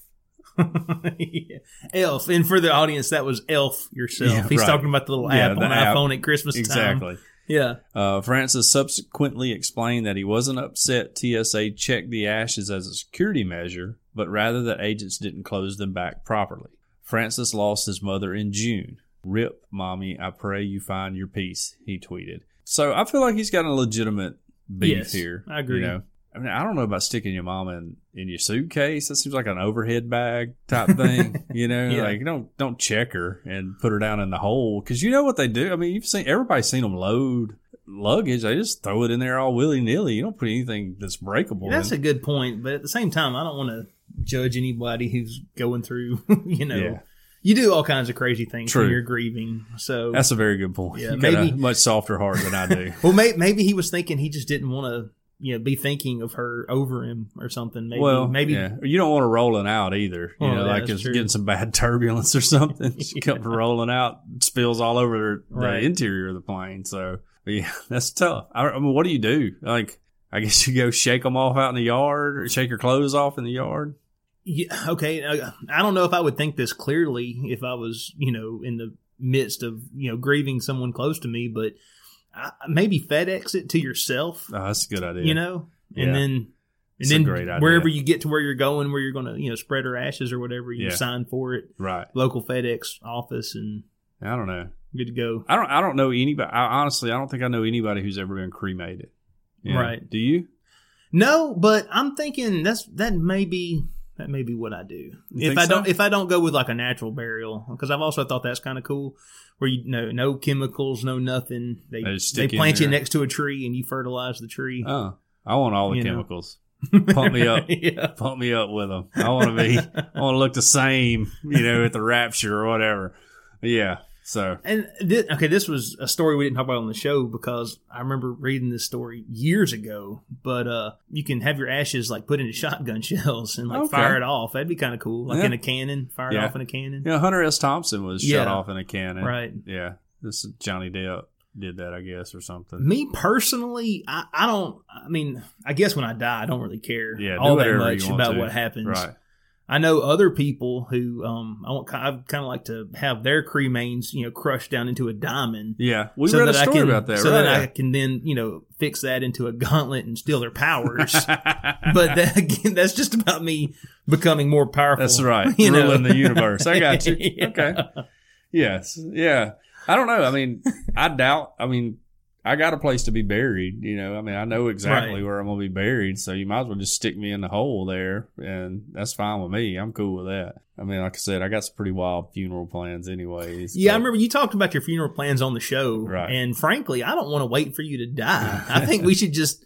Yeah. <laughs> Elf, and for the audience, that was Elf yourself. Yeah, He's right. talking about the little Yeah, app on app. iPhone at Christmas time. Exactly. Yeah. Uh, Francis subsequently explained that he wasn't upset TSA checked the ashes as a security measure, but rather that agents didn't close them back properly. Francis lost his mother in June. Rip, mommy, I pray you find your peace, he tweeted. So I feel like he's got a legitimate beef Yes, here. I agree. You know? I mean, I don't know about sticking your mom in, in your suitcase. That seems like an overhead bag type <laughs> thing. you know, Yeah. like don't don't check her and put her down in the hole because you know what they do. I mean, you've seen everybody's seen them load luggage. They just throw it in there all willy nilly. You don't put anything that's breakable. That's a good point, but at the same time, I don't want to judge anybody who's going through, <laughs> you know, Yeah. You do all kinds of crazy things True. when you're grieving. So, that's a very good point. Yeah, you maybe- a much softer heart than I do. <laughs> well, may, maybe he was thinking he just didn't want to, you know, be thinking of her over him or something. Maybe, well, maybe, yeah. you don't want her rolling out either. You Oh, know, yeah, like it's true. getting some bad <laughs> turbulence or something. <laughs> She comes rolling out, spills all over the Right. interior of the plane. So yeah, that's tough. I, I mean, what do you do? Like, I guess you go shake them off out in the yard or shake your clothes off in the yard. Yeah, okay. uh, I don't know if I would think this clearly if I was, you know, in the midst of, you know, grieving someone close to me, but I, maybe FedEx it to yourself, Oh, that's a good idea. you know, Yeah. and then. And It's then wherever you get to where you're going, where you're going to, you know, spread her ashes or whatever, you Yeah. sign for it, right? local FedEx office, and I don't know. good to go. I don't. I don't know anybody. I, honestly, I don't think I know anybody who's ever been cremated. Right. Do you? No, but I'm thinking that's that may be that may be what I do You if I don't if I don't go with like a natural burial because I've also thought that's kind of cool where you know no chemicals, no nothing. They They they plant you next to a tree and you fertilize the tree. Oh, I want all the You know. chemicals. <laughs> Pump me up. yeah. Pump me up with them. I want to be. I want to look the same. You know, at the rapture or whatever. Yeah. So And thi- okay, this was a story we didn't talk about on the show because I remember reading this story years ago. But uh, you can have your ashes like put into shotgun <laughs> shells and like Okay. fire it off. That'd be kind of cool, like Yeah. in a cannon, fire it off in a cannon. know, Hunter S. Thompson was shot off in a cannon. Right. Yeah. This is Johnny Depp did that, I guess, or something. Me personally, I, I don't. I mean, I guess when I die, I don't really care Yeah, all that much about to. what happens. Right. I know other people who um I want I kind of like to have their cremains you know crushed down into a diamond. Yeah, we read a I story can, about that. So right? that I can then you know fix that into a gauntlet and steal their powers. <laughs> but that, again, that's just about me becoming more powerful. That's right. You know? Ruling the universe. I got you. Yeah. <laughs> Okay. Yes. Yeah. I don't know. I mean, I doubt. I mean, I got a place to be buried. You know, I mean, I know exactly Right. where I'm gonna be buried, so you might as well just stick me in the hole there, and that's fine with me. I'm cool with that. I mean, like I said, I got some pretty wild funeral plans, anyways. Yeah, I remember you talked about your funeral plans on the show. Right. And frankly, I don't want to wait for you to die. I think we should just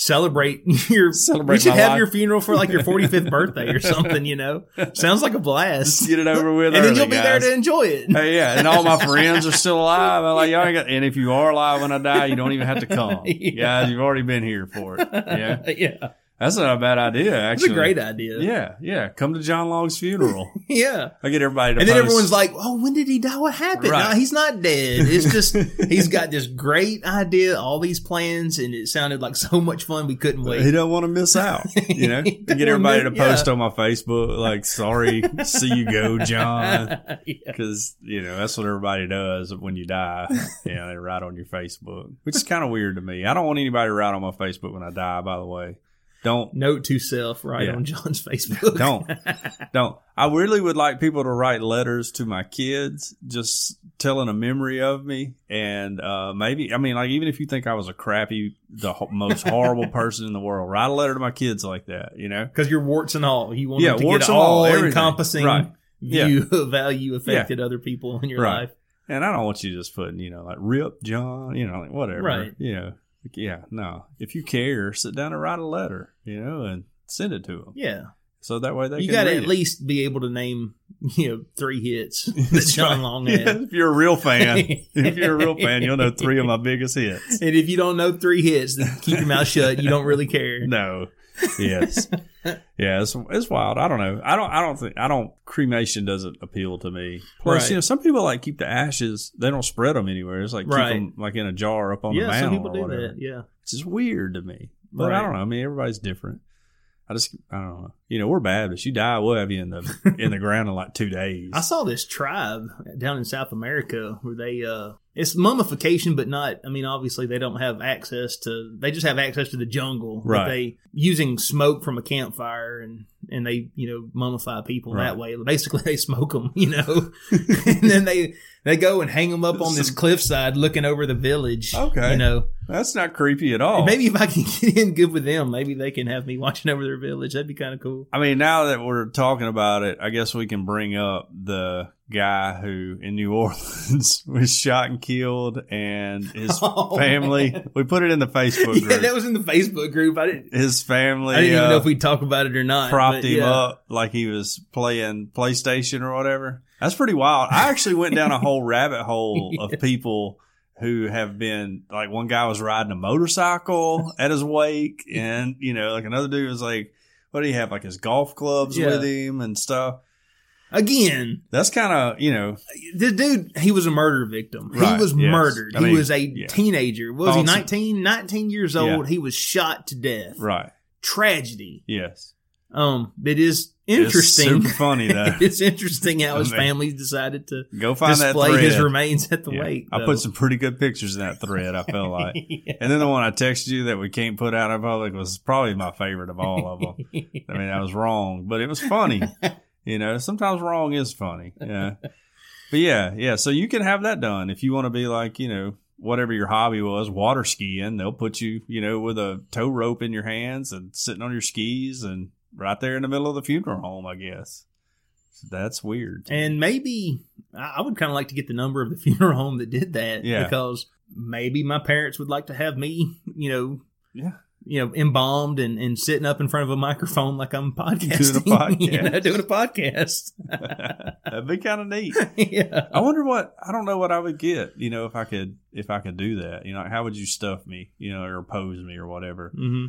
celebrate <laughs> your Celebrate we should have life. your funeral for like your 45th <laughs> birthday or something, you know. Sounds like a blast. Just get it over with, <laughs> and then you'll be there to enjoy it. Hey, yeah, and all my friends are still alive. I'm like, y'all got, and if you are alive when I die, you don't even have to come. Yeah. Guys, you've already been here for it. Yeah. yeah. That's not a bad idea, It's actually. a great idea. Yeah, yeah. Come to John Long's funeral. <laughs> Yeah. I get everybody to And then everyone's like, "Oh, when did he die? What happened? Right. No, he's not dead. It's just <laughs> he's got this great idea, all these plans, and it sounded like so much fun. We couldn't wait. he don't want <laughs> to miss out. You know, get everybody to post yeah. on my Facebook like, "Sorry, see you go, John," yeah. because you know that's what everybody does when you die. Yeah, they write on your Facebook, which is kind of weird to me. I don't want anybody to write on my Facebook when I die. By the way, don't Note to self, right Yeah. on John's <laughs> Facebook. don't <laughs> don't i really would like people to write letters to my kids just telling a memory of me and uh maybe i mean like even if you think i was a crappy the ho- most horrible <laughs> person in the world write a letter to my kids like that you know because you're warts and all. You want Yeah, to warts get and all, all encompassing Right. Yeah. view of how you affected other people in your Right. life. and i don't want you just putting you know like rip john you know like whatever Right. you know Like, yeah no if you care sit down and write a letter you know and send it to them Yeah, so that way they you got to at it. least be able to name <laughs> you know three hits <laughs> that John. Long Yeah, if you're a real fan <laughs> if you're a real fan you'll know three of my biggest hits And if you don't know three hits, then keep your mouth shut. You don't really care. No. Yes. yeah, it's, it's wild. I don't know. I don't. I don't think. I don't. Cremation doesn't appeal to me. Plus, Right. you know, some people like keep the ashes. They don't spread them anywhere. It's like keep them like in a jar up on the yeah, some people do whatever. that. Yeah. It's just weird to me. But I don't know. I mean, everybody's different. I just. I don't know. You know, we're Baptists. You die, we'll have you in the in the ground in like two days. <laughs> I saw this tribe down in South America where they uh it's mummification but not I mean obviously they don't have access to they just have access to the jungle. Right. they using smoke from a campfire and and they, you know, mummify people Right. that way. Basically <laughs> they smoke them, you know. <laughs> and then they they go and hang them up on this cliffside looking over the village. Okay. You know. That's not creepy at all. Maybe if I can get in good with them, maybe they can have me watching over their village. That'd be kind of cool. I mean, now that we're talking about it, I guess we can bring up the guy who in New <laughs> Orleans was shot and killed and his <laughs> Oh, family. man. We put it in the Facebook <laughs> Yeah, group. that was in the Facebook group. I didn't his family I didn't even uh, know if we'd talk about it or not. propped him yeah. up like he was playing PlayStation or whatever. That's pretty wild. I actually went down a whole rabbit hole Yeah. of people who have been like one guy was riding a motorcycle at his wake and you know like another dude was like what do you have like his golf clubs Yeah. with him and stuff Again, that's kind of you know this dude, he was a murder victim. Right, He was yes. murdered. I he mean, was a yeah. teenager. Was he 19? 19 years Yeah. old. He was shot to death. right Tragedy. yes Um, it is interesting. it's super funny though <laughs> it's interesting how his mean, family decided to go find that display thread his remains at the Yeah. wake. I put some pretty good pictures in that thread I felt like <laughs> Yeah. And then the one I texted you that we can't put out in public was probably my favorite of all of them. I mean, I was wrong, but it was funny. <laughs> You know, sometimes wrong is funny. Yeah. But yeah, yeah. So you can have that done if you want to be like, you know, whatever your hobby was, water skiing. They'll put you, you know, with a tow rope in your hands and sitting on your skis and right there in the middle of the funeral home, I guess. That's weird. And maybe I would kind of like to get the number of the <laughs> funeral home that did that. Yeah. Because maybe my parents would like to have me, you know, Yeah. you know, embalmed and, and sitting up in front of a microphone like I'm podcasting. podcast. <laughs> you know, doing a podcast. <laughs> That'd be kind of neat. yeah. I wonder what I don't know what I would get. You know, if I could if I could do that. You know, how would you stuff me? You know, or pose me or whatever. hmm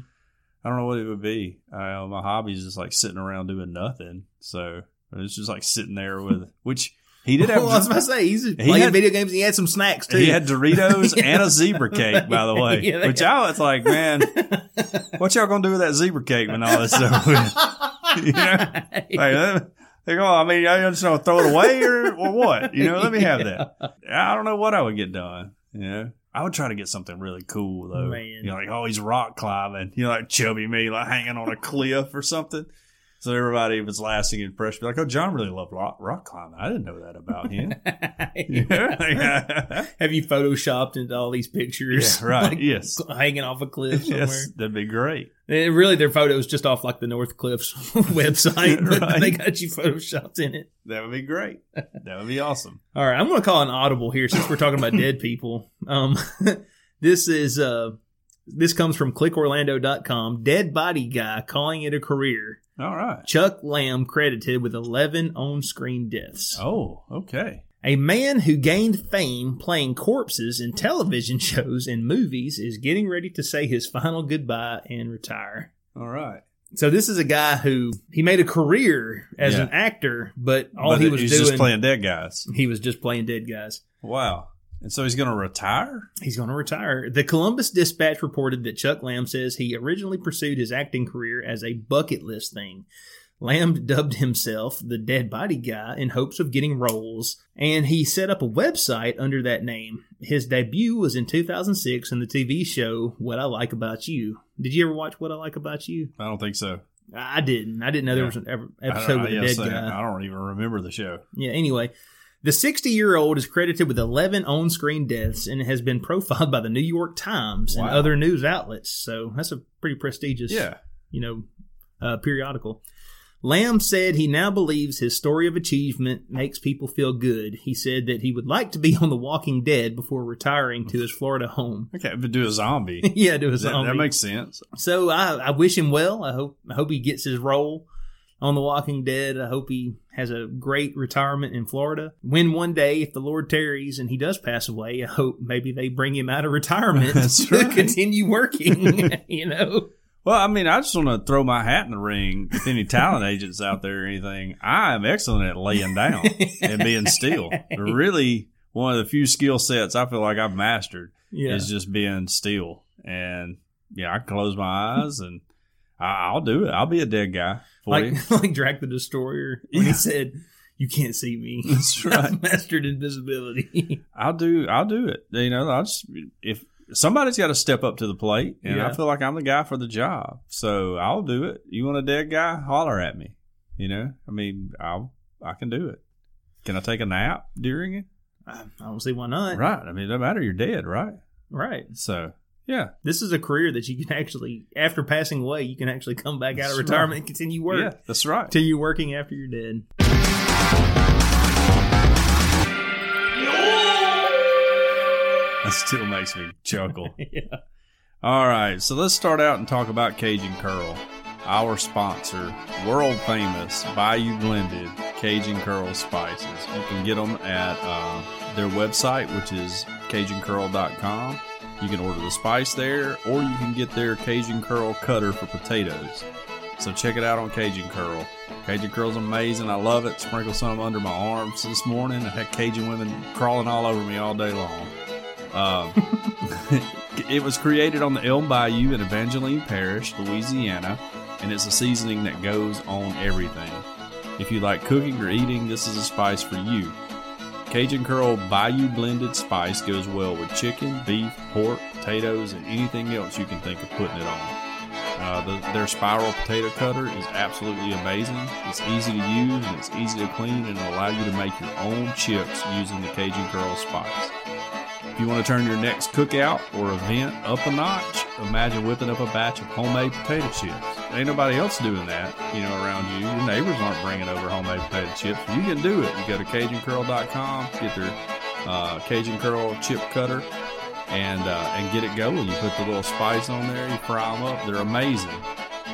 I don't know what it would be. Uh, my hobby is just like sitting around doing nothing. So it's just like sitting there with <laughs> which he did have. Well, I was about to say he's He playing had- video games and he had some snacks too. he had Doritos <laughs> and a zebra cake, by the way. Yeah, which I was like, man, <laughs> what y'all gonna do with that zebra cake when all this stuff? you know, like, let- they go. I mean, I just gonna throw it away or, or what? You know, let me have that. I don't know what I would get done. You know, I would try to get something really cool though. Man. You know, like oh, he's rock climbing. You know, like chubby me, like hanging on a cliff or something. So everybody was lasting impression, be like, "Oh, John really loved rock, rock climbing. I didn't know that about him." <laughs> <laughs> Have you photoshopped into all these pictures? Yeah, right, like, yes. Hanging off a cliff <laughs> somewhere. yes, that'd be great. And really, their photos just off like the North Cliffs website, but Right. they got you photoshopped in it. That would be great. That would be awesome. All right, I'm going to call an audible here since we're talking about dead people. Um, this is uh, this comes from ClickOrlando.com. Dead body guy calling it a career. All right. Chuck Lamb credited with 11 on-screen deaths. Oh, okay. A man who gained fame playing corpses in television <laughs> shows and movies is getting ready to say his final goodbye and retire. All right. So this is a guy who he made a career as Yeah. an actor, but all But he was doing just playing dead guys. he was just playing dead guys. Wow. And so he's going to retire? He's going to retire. The Columbus Dispatch reported that Chuck Lamb says he originally pursued his acting career as a bucket list thing. Lamb <laughs> dubbed himself the dead body guy in hopes of getting roles, and he set up a website under that name. His debut was in 2006 in the TV show What I Like About You. Did you ever watch What I Like About You? I don't think so. I didn't. I didn't know there Yeah. was an ever- episode with a yeah, dead so guy. I don't even remember the show. Yeah, anyway, the 60 year old is credited with 11 on screen deaths and has been profiled by the New York Times and other news outlets. So that's a pretty prestigious, Yeah. you know, uh, periodical. Lamb said he now believes his story of achievement makes people feel good. He said that he would like to be on The Walking Dead before retiring to his Florida home. <laughs> Okay, but do a zombie. <laughs> yeah, do a that, zombie. that makes sense. So I, I wish him well. I hope I hope he gets his role on The Walking Dead. I hope he has a great retirement in Florida. When one day, if the Lord tarries and he does pass away, I hope maybe they bring him out of retirement <laughs> That's <laughs> to right. continue working. <laughs> you know, Well, I mean, I just want to throw my hat in the ring. If any talent agents out there or anything, I am excellent at laying down and being still. Really, one of the few skill sets I feel like I've mastered yeah. is just being still. And yeah, I can close my eyes and I'll do it. I'll be a dead guy for you. like <laughs> like Drax the Destroyer when Yeah. he said, "You can't see me." <laughs> That's <laughs> right. I've mastered invisibility. I'll do. I'll do it. You know, I'll just if somebody's got to step up to the plate, and Yeah. I feel like I'm the guy for the job, so I'll do it. You want a dead guy? Holler at me. You know, I mean, I'll I can do it. Can I take a nap during it? I I don't see why not. Right. I mean, it doesn't matter. You're dead, right? Right. So yeah, This is a career that you can actually, after passing away, you can actually come back out of retirement right. and continue work. yeah, that's right. Continue working after you're dead. That still makes me chuckle. <laughs> yeah. All right, so let's start out and talk about Cajun Curl, our sponsor, world famous Bayou Blended Cajun Curl spices. You can get them at uh, their website, which is CajunCurl.com. You can order the spice there, or you can get their Cajun Curl cutter for potatoes. So check it out on Cajun Curl. Cajun Curl's amazing. I love it. Sprinkle some under my arms this morning. I had Cajun women crawling all over me all day long. Um, <laughs> it was created on the Elm Bayou in Evangeline Parish, Louisiana, and it's a seasoning that goes on everything. If you like cooking or eating, this is a spice for you. Cajun Curl Bayou blended spice goes well with chicken, beef, pork, potatoes, and anything else you can think of putting it on. Uh, the, their spiral potato cutter is absolutely amazing. It's easy to use and it's easy to clean and it'll allow you to make your own chips using the Cajun Curl spice. If you want to turn your next cookout or event up a notch, imagine whipping up a batch of homemade potato chips. Ain't nobody else doing that, you know, around you. Your neighbors aren't bringing over homemade potato chips. You can do it. You go to CajunCurl.com, get their uh, Cajun Curl chip cutter, and uh, and get it going. You put the little spice on there, you fry them up. They're amazing.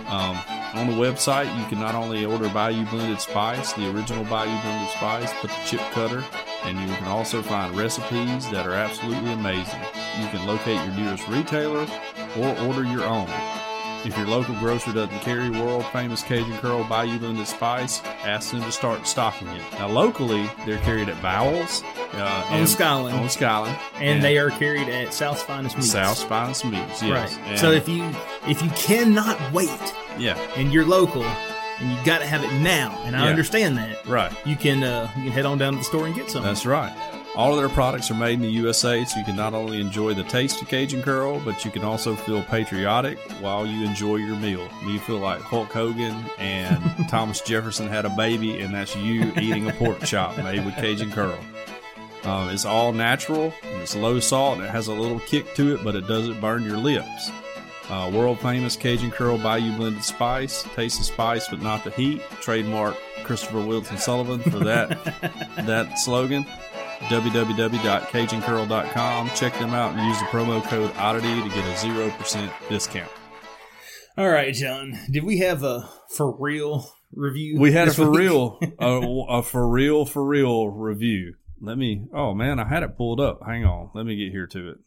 Um, on the website, you can not only order Bayou Blended Spice, the original Bayou Blended Spice, but the chip cutter, and you can also find recipes that are absolutely amazing. You can locate your nearest retailer or order your own. If your local grocer doesn't carry world famous Cajun Curl Bayou Blended Spice, ask them to start stocking it. Now, locally, they're carried at Bowles uh, On and- Skyland. On Skyland. And they are carried at South's Finest Meats. South Spine Meats, yes. Right. And- So if you if you cannot wait yeah, and you're local, and you got to have it now. And I Yeah. understand that. Right. You can uh, you can head on down to the store and get some. That's right. All of their products are made in the USA, so you can not only enjoy the taste of Cajun Curl, but you can also feel patriotic while you enjoy your meal. You feel like Hulk Hogan and <laughs> Thomas Jefferson had a baby, and that's you eating a pork chop made with Cajun Curl. Um, it's all natural, and it's low salt, and it has a little kick to it, but it doesn't burn your lips. Uh, world famous Cajun Curl Bayou blended spice. Taste the spice, but not the heat. Trademark Christopher Wilson Sullivan for that <laughs> that slogan www.cajuncurl.com. Check them out and use the promo code oddity to get a 0% discount. All right, John. Did we have a for real review? We had a for week? real, <laughs> a, a for real, for real review. Let me, oh man, I had it pulled up. Hang on. Let me get here to it.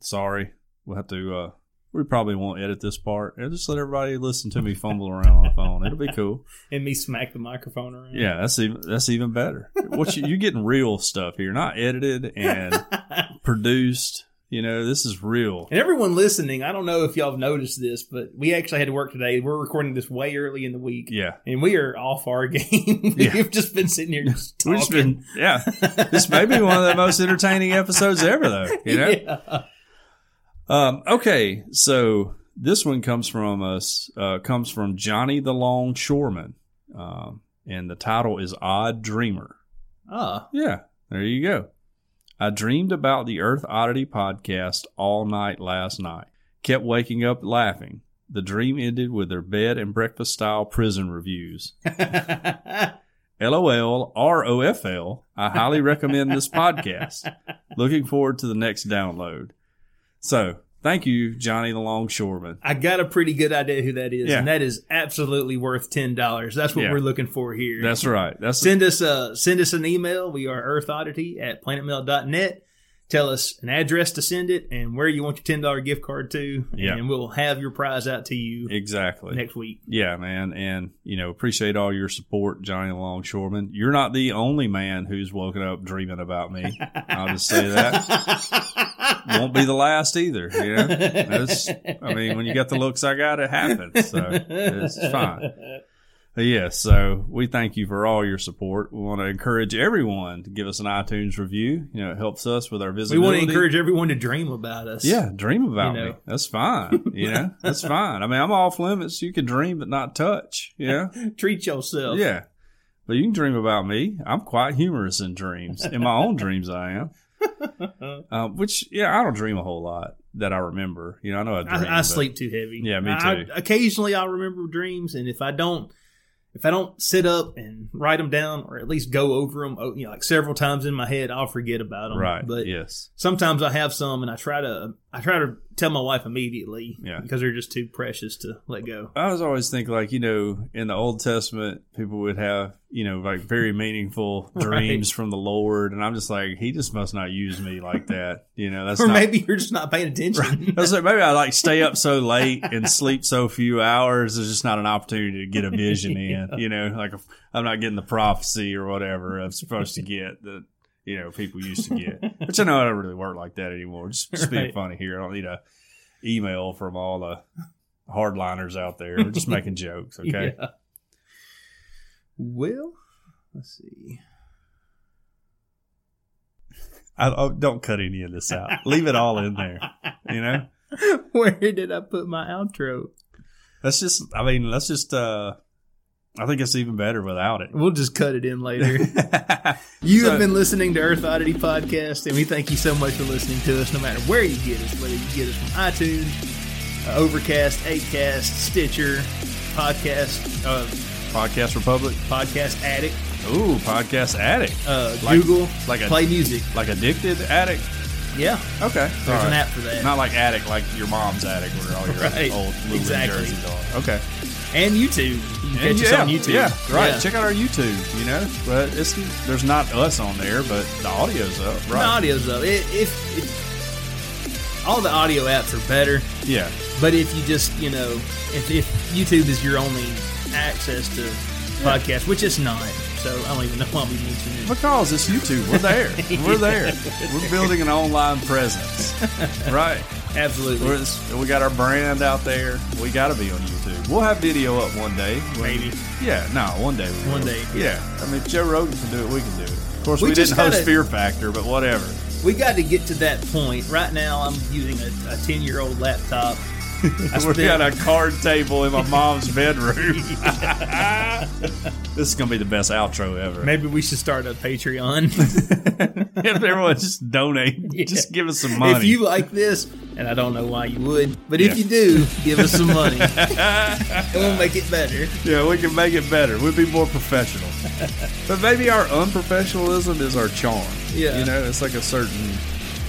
Sorry. We'll have to, uh, we probably won't edit this part. And just let everybody listen to me fumble around on the phone. It'll be <laughs> cool. and me smack the microphone around. Yeah, that's even that's even better. What you, you're getting real stuff here, not edited and <laughs> produced. You know, this is real. And everyone listening, I don't know if y'all have noticed this, but we actually had to work today. We're recording this way early in the week. Yeah, And we are off our game. <laughs> We've just been sitting here just talking. we've just been. Yeah, this may be one of the most entertaining episodes ever, though. You know. Yeah. Um, okay, so this one comes from us. Uh, comes from Johnny the Longshoreman, um, and the title is "Odd Dreamer." Ah, Yeah, there you go. I dreamed about the Earth Oddity podcast all night last night. Kept waking up laughing. The dream ended with their bed and breakfast style prison reviews. <laughs> LOL, ROFL. I highly recommend this podcast. <laughs> Looking forward to the next download. So, thank you, Johnny the Longshoreman. I got a pretty good idea who that is, Yeah. and that is absolutely worth ten dollars. That's what Yeah. we're looking for here. That's right. That's send us uh send us an email. We are earthoddity at planetmail.net. Tell us an address to send it and where you want your ten dollar gift card to, Yeah. and we'll have your prize out to you exactly. next week. Yeah, man, and you know, appreciate all your support, Johnny Longshoreman. You're not the only man who's woken up dreaming about me. I'll just say that. <laughs> Won't be the last either. You know, That's, I mean, when you got the looks I got, it happens. So it's fine. Yeah, so we thank you for all your support. We want to encourage everyone to give us an iTunes review. You know, it helps us with our visibility. We want to encourage everyone to dream about us. Yeah, dream about You know. me. That's fine. You know, <laughs> that's fine. I mean, I'm off limits. You can dream but not touch. Yeah. <laughs> Treat yourself. Yeah. But you can dream about me. I'm quite humorous in dreams. In my own dreams, I am. <laughs> Uh, which, yeah, I don't dream a whole lot that I remember. You know, I know I dream. I, I sleep too heavy. Yeah, me I- too. occasionally, I'll remember dreams, and if I don't, if I don't sit up and write them down, or at least go over them, oh, you know, like several times in my head, I'll forget about them. Right. But yes. sometimes I have some, and I try to, I try to tell my wife immediately. Yeah. Because they're just too precious to let go. I was always thinking, like, you know, in the Old Testament, people would have, you know, like very meaningful <laughs> Right. dreams from the Lord. And I'm just like, he just must not use me like that. You know, that's or not. maybe you're just not paying attention. I was like, maybe I like stay up so late and sleep so few hours. There's just not an opportunity to get a vision <laughs> in. You know, like I'm not getting the prophecy or whatever I'm supposed to get that you know people used to get. <laughs> Which I know I don't really work like that anymore. Just, just being funny here. I don't need a email from all the hardliners out there. We're just <laughs> making jokes. Okay. Yeah. Well, let's see. I, oh, don't cut any of this out. Leave it all in there. You know. <laughs> Where did I put my outro? Let's just. I mean, let's just. uh I think it's even better without it. We'll just cut it in later. <laughs> You So- have been listening to Earth Oddity Podcast, and we thank you so much for listening to us, no matter where you get us, whether you get us from iTunes, uh, Overcast, Acast, Stitcher, Podcast, uh, Podcast Republic. Podcast Addict, Ooh, Podcast Addict. uh, Like- Google, like a- Play Music. Like Addicted Addict? Yeah, Okay. there's an app for that. Not like Addict, like your mom's Attic where all your <laughs> Right. old Lulu Exactly. jerseys are. Okay. And YouTube. You can catch And us yeah, on YouTube. Yeah, right. Yeah. Check out our YouTube, you know. But it's there's not us on there, but the audio's up. Right, the audio's up. It, if, if all the audio apps are better, Yeah. But if you just, you know, if, if YouTube is your only access to podcast, which it's not, so I don't even know why we mentioned it. Because it's YouTube. We're there. We're there. We're building an online presence. <laughs> Right. Absolutely. We're we got our brand out there. We got to be on YouTube. We'll have video up one day. Maybe. Yeah, no, one day. we One day. Yeah. I mean, Joe Rogan can do it, we can do it. Of course, We we, didn't host gotta- Fear Factor, but whatever. We got to get to that point. Right now, I'm using a 10 year old laptop. I we spent- at a card table in my mom's bedroom. <laughs> this is gonna be the best outro ever. Maybe we should start a Patreon. <laughs> if everyone just donate, Yeah. just give us some money. if you like this, and I don't know why you would, but Yeah. if you do, give us some money. <laughs> and we'll make it better. Yeah, we can make it better. We'd be more professional. but maybe our unprofessionalism is our charm. Yeah. You know, it's like a certain,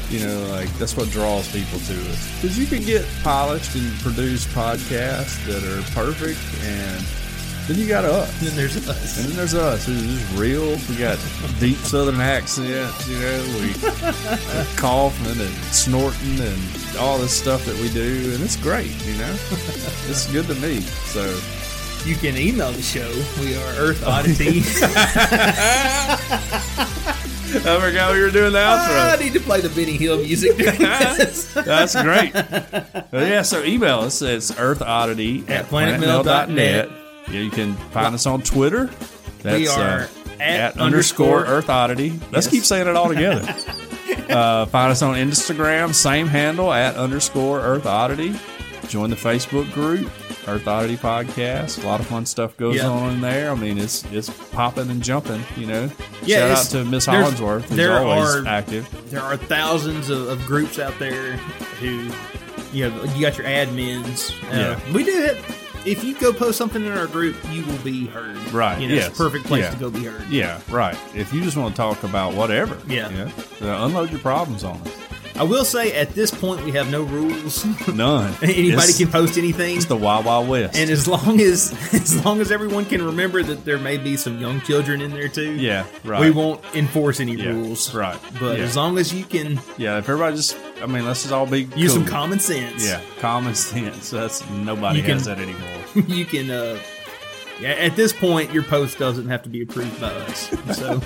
you know, like that's what draws people to it. Because you can get polished and produce podcasts that are perfect, and then you got us. And then there's us. And then there's us, who's just real. We got deep southern accents, you know, we we're <laughs> coughing and snorting and all this stuff that we do, and it's great, you know. <laughs> it's good to me. So You can email the show. We are Earth Oddity. <laughs> I forgot we were doing the outro. I need to play the Benny Hill music. <laughs> That's great. <laughs> Yeah, so email us. It's earthoddity At at planetmail.net. Yeah, you can find us on Twitter. That's, We are uh, at at underscore underscore- Earth Oddity. Let's Yes. keep saying it all together. <laughs> uh, find us on Instagram, same handle at underscore Earth Oddity. Join the Facebook group, Earth Oddity Podcast. A lot of fun stuff goes Yeah. on in there. I mean, it's it's popping and jumping. You know. Yeah, Shout out to Miss Hollingsworth, who's there always are- active. there are thousands of, of groups out there who you know you got your admins. Uh, Yeah. we do it. If you go post something in our group, you will be heard. Right, You know, yes. It's a perfect place Yeah. to go be heard. Yeah, right. If you just want to talk about whatever, Yeah. you know, uh, unload your problems on us. I will say at this point we have no rules. <laughs> <laughs> None. Anybody It's- can post anything. It's the Wild Wild West. and as long as <laughs> as long as everyone can remember that there may be some young children in there too, yeah, right. we won't enforce any Yeah, rules. right. But Yeah. as long as you can Yeah, if everybody just, I mean, let's just all be use some common sense, Yeah, common sense. That's nobody You can- has that anymore. you can. uh yeah, at this point, your post doesn't have to be approved by us. So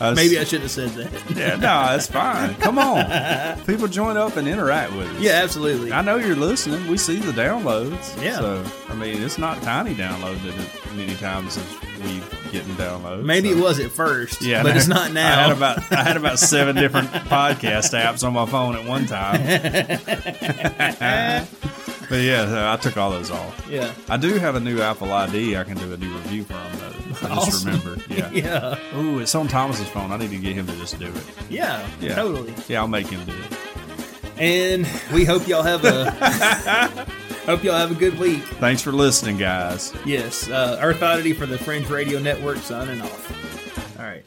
Maybe I shouldn't have said that. yeah, no, that's fine. Come on, people join up and interact with us. Yeah, absolutely. I know you're listening. We see the downloads. Yeah. So I mean, it's not tiny downloaded as many times as we getting downloads. Maybe so. it was at first, Yeah, but no, it's not now. <laughs> I had about I had about seven different <laughs> podcast apps on my phone at one time. <laughs> but yeah, I took all those off. yeah, I do have a new Apple ID. I can do a new review from though. I just Awesome. remembered. <laughs> Yeah. yeah, Ooh, it's on Thomas's phone. I need to get him to just do it. yeah, Yeah. totally. Yeah, I'll make him do it. And we hope y'all have a <laughs> hope y'all have a good week. Thanks for listening, guys. Yes, uh, Earth Oddity for the Fringe Radio Network signing off. All right.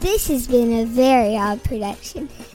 This has been a very odd production.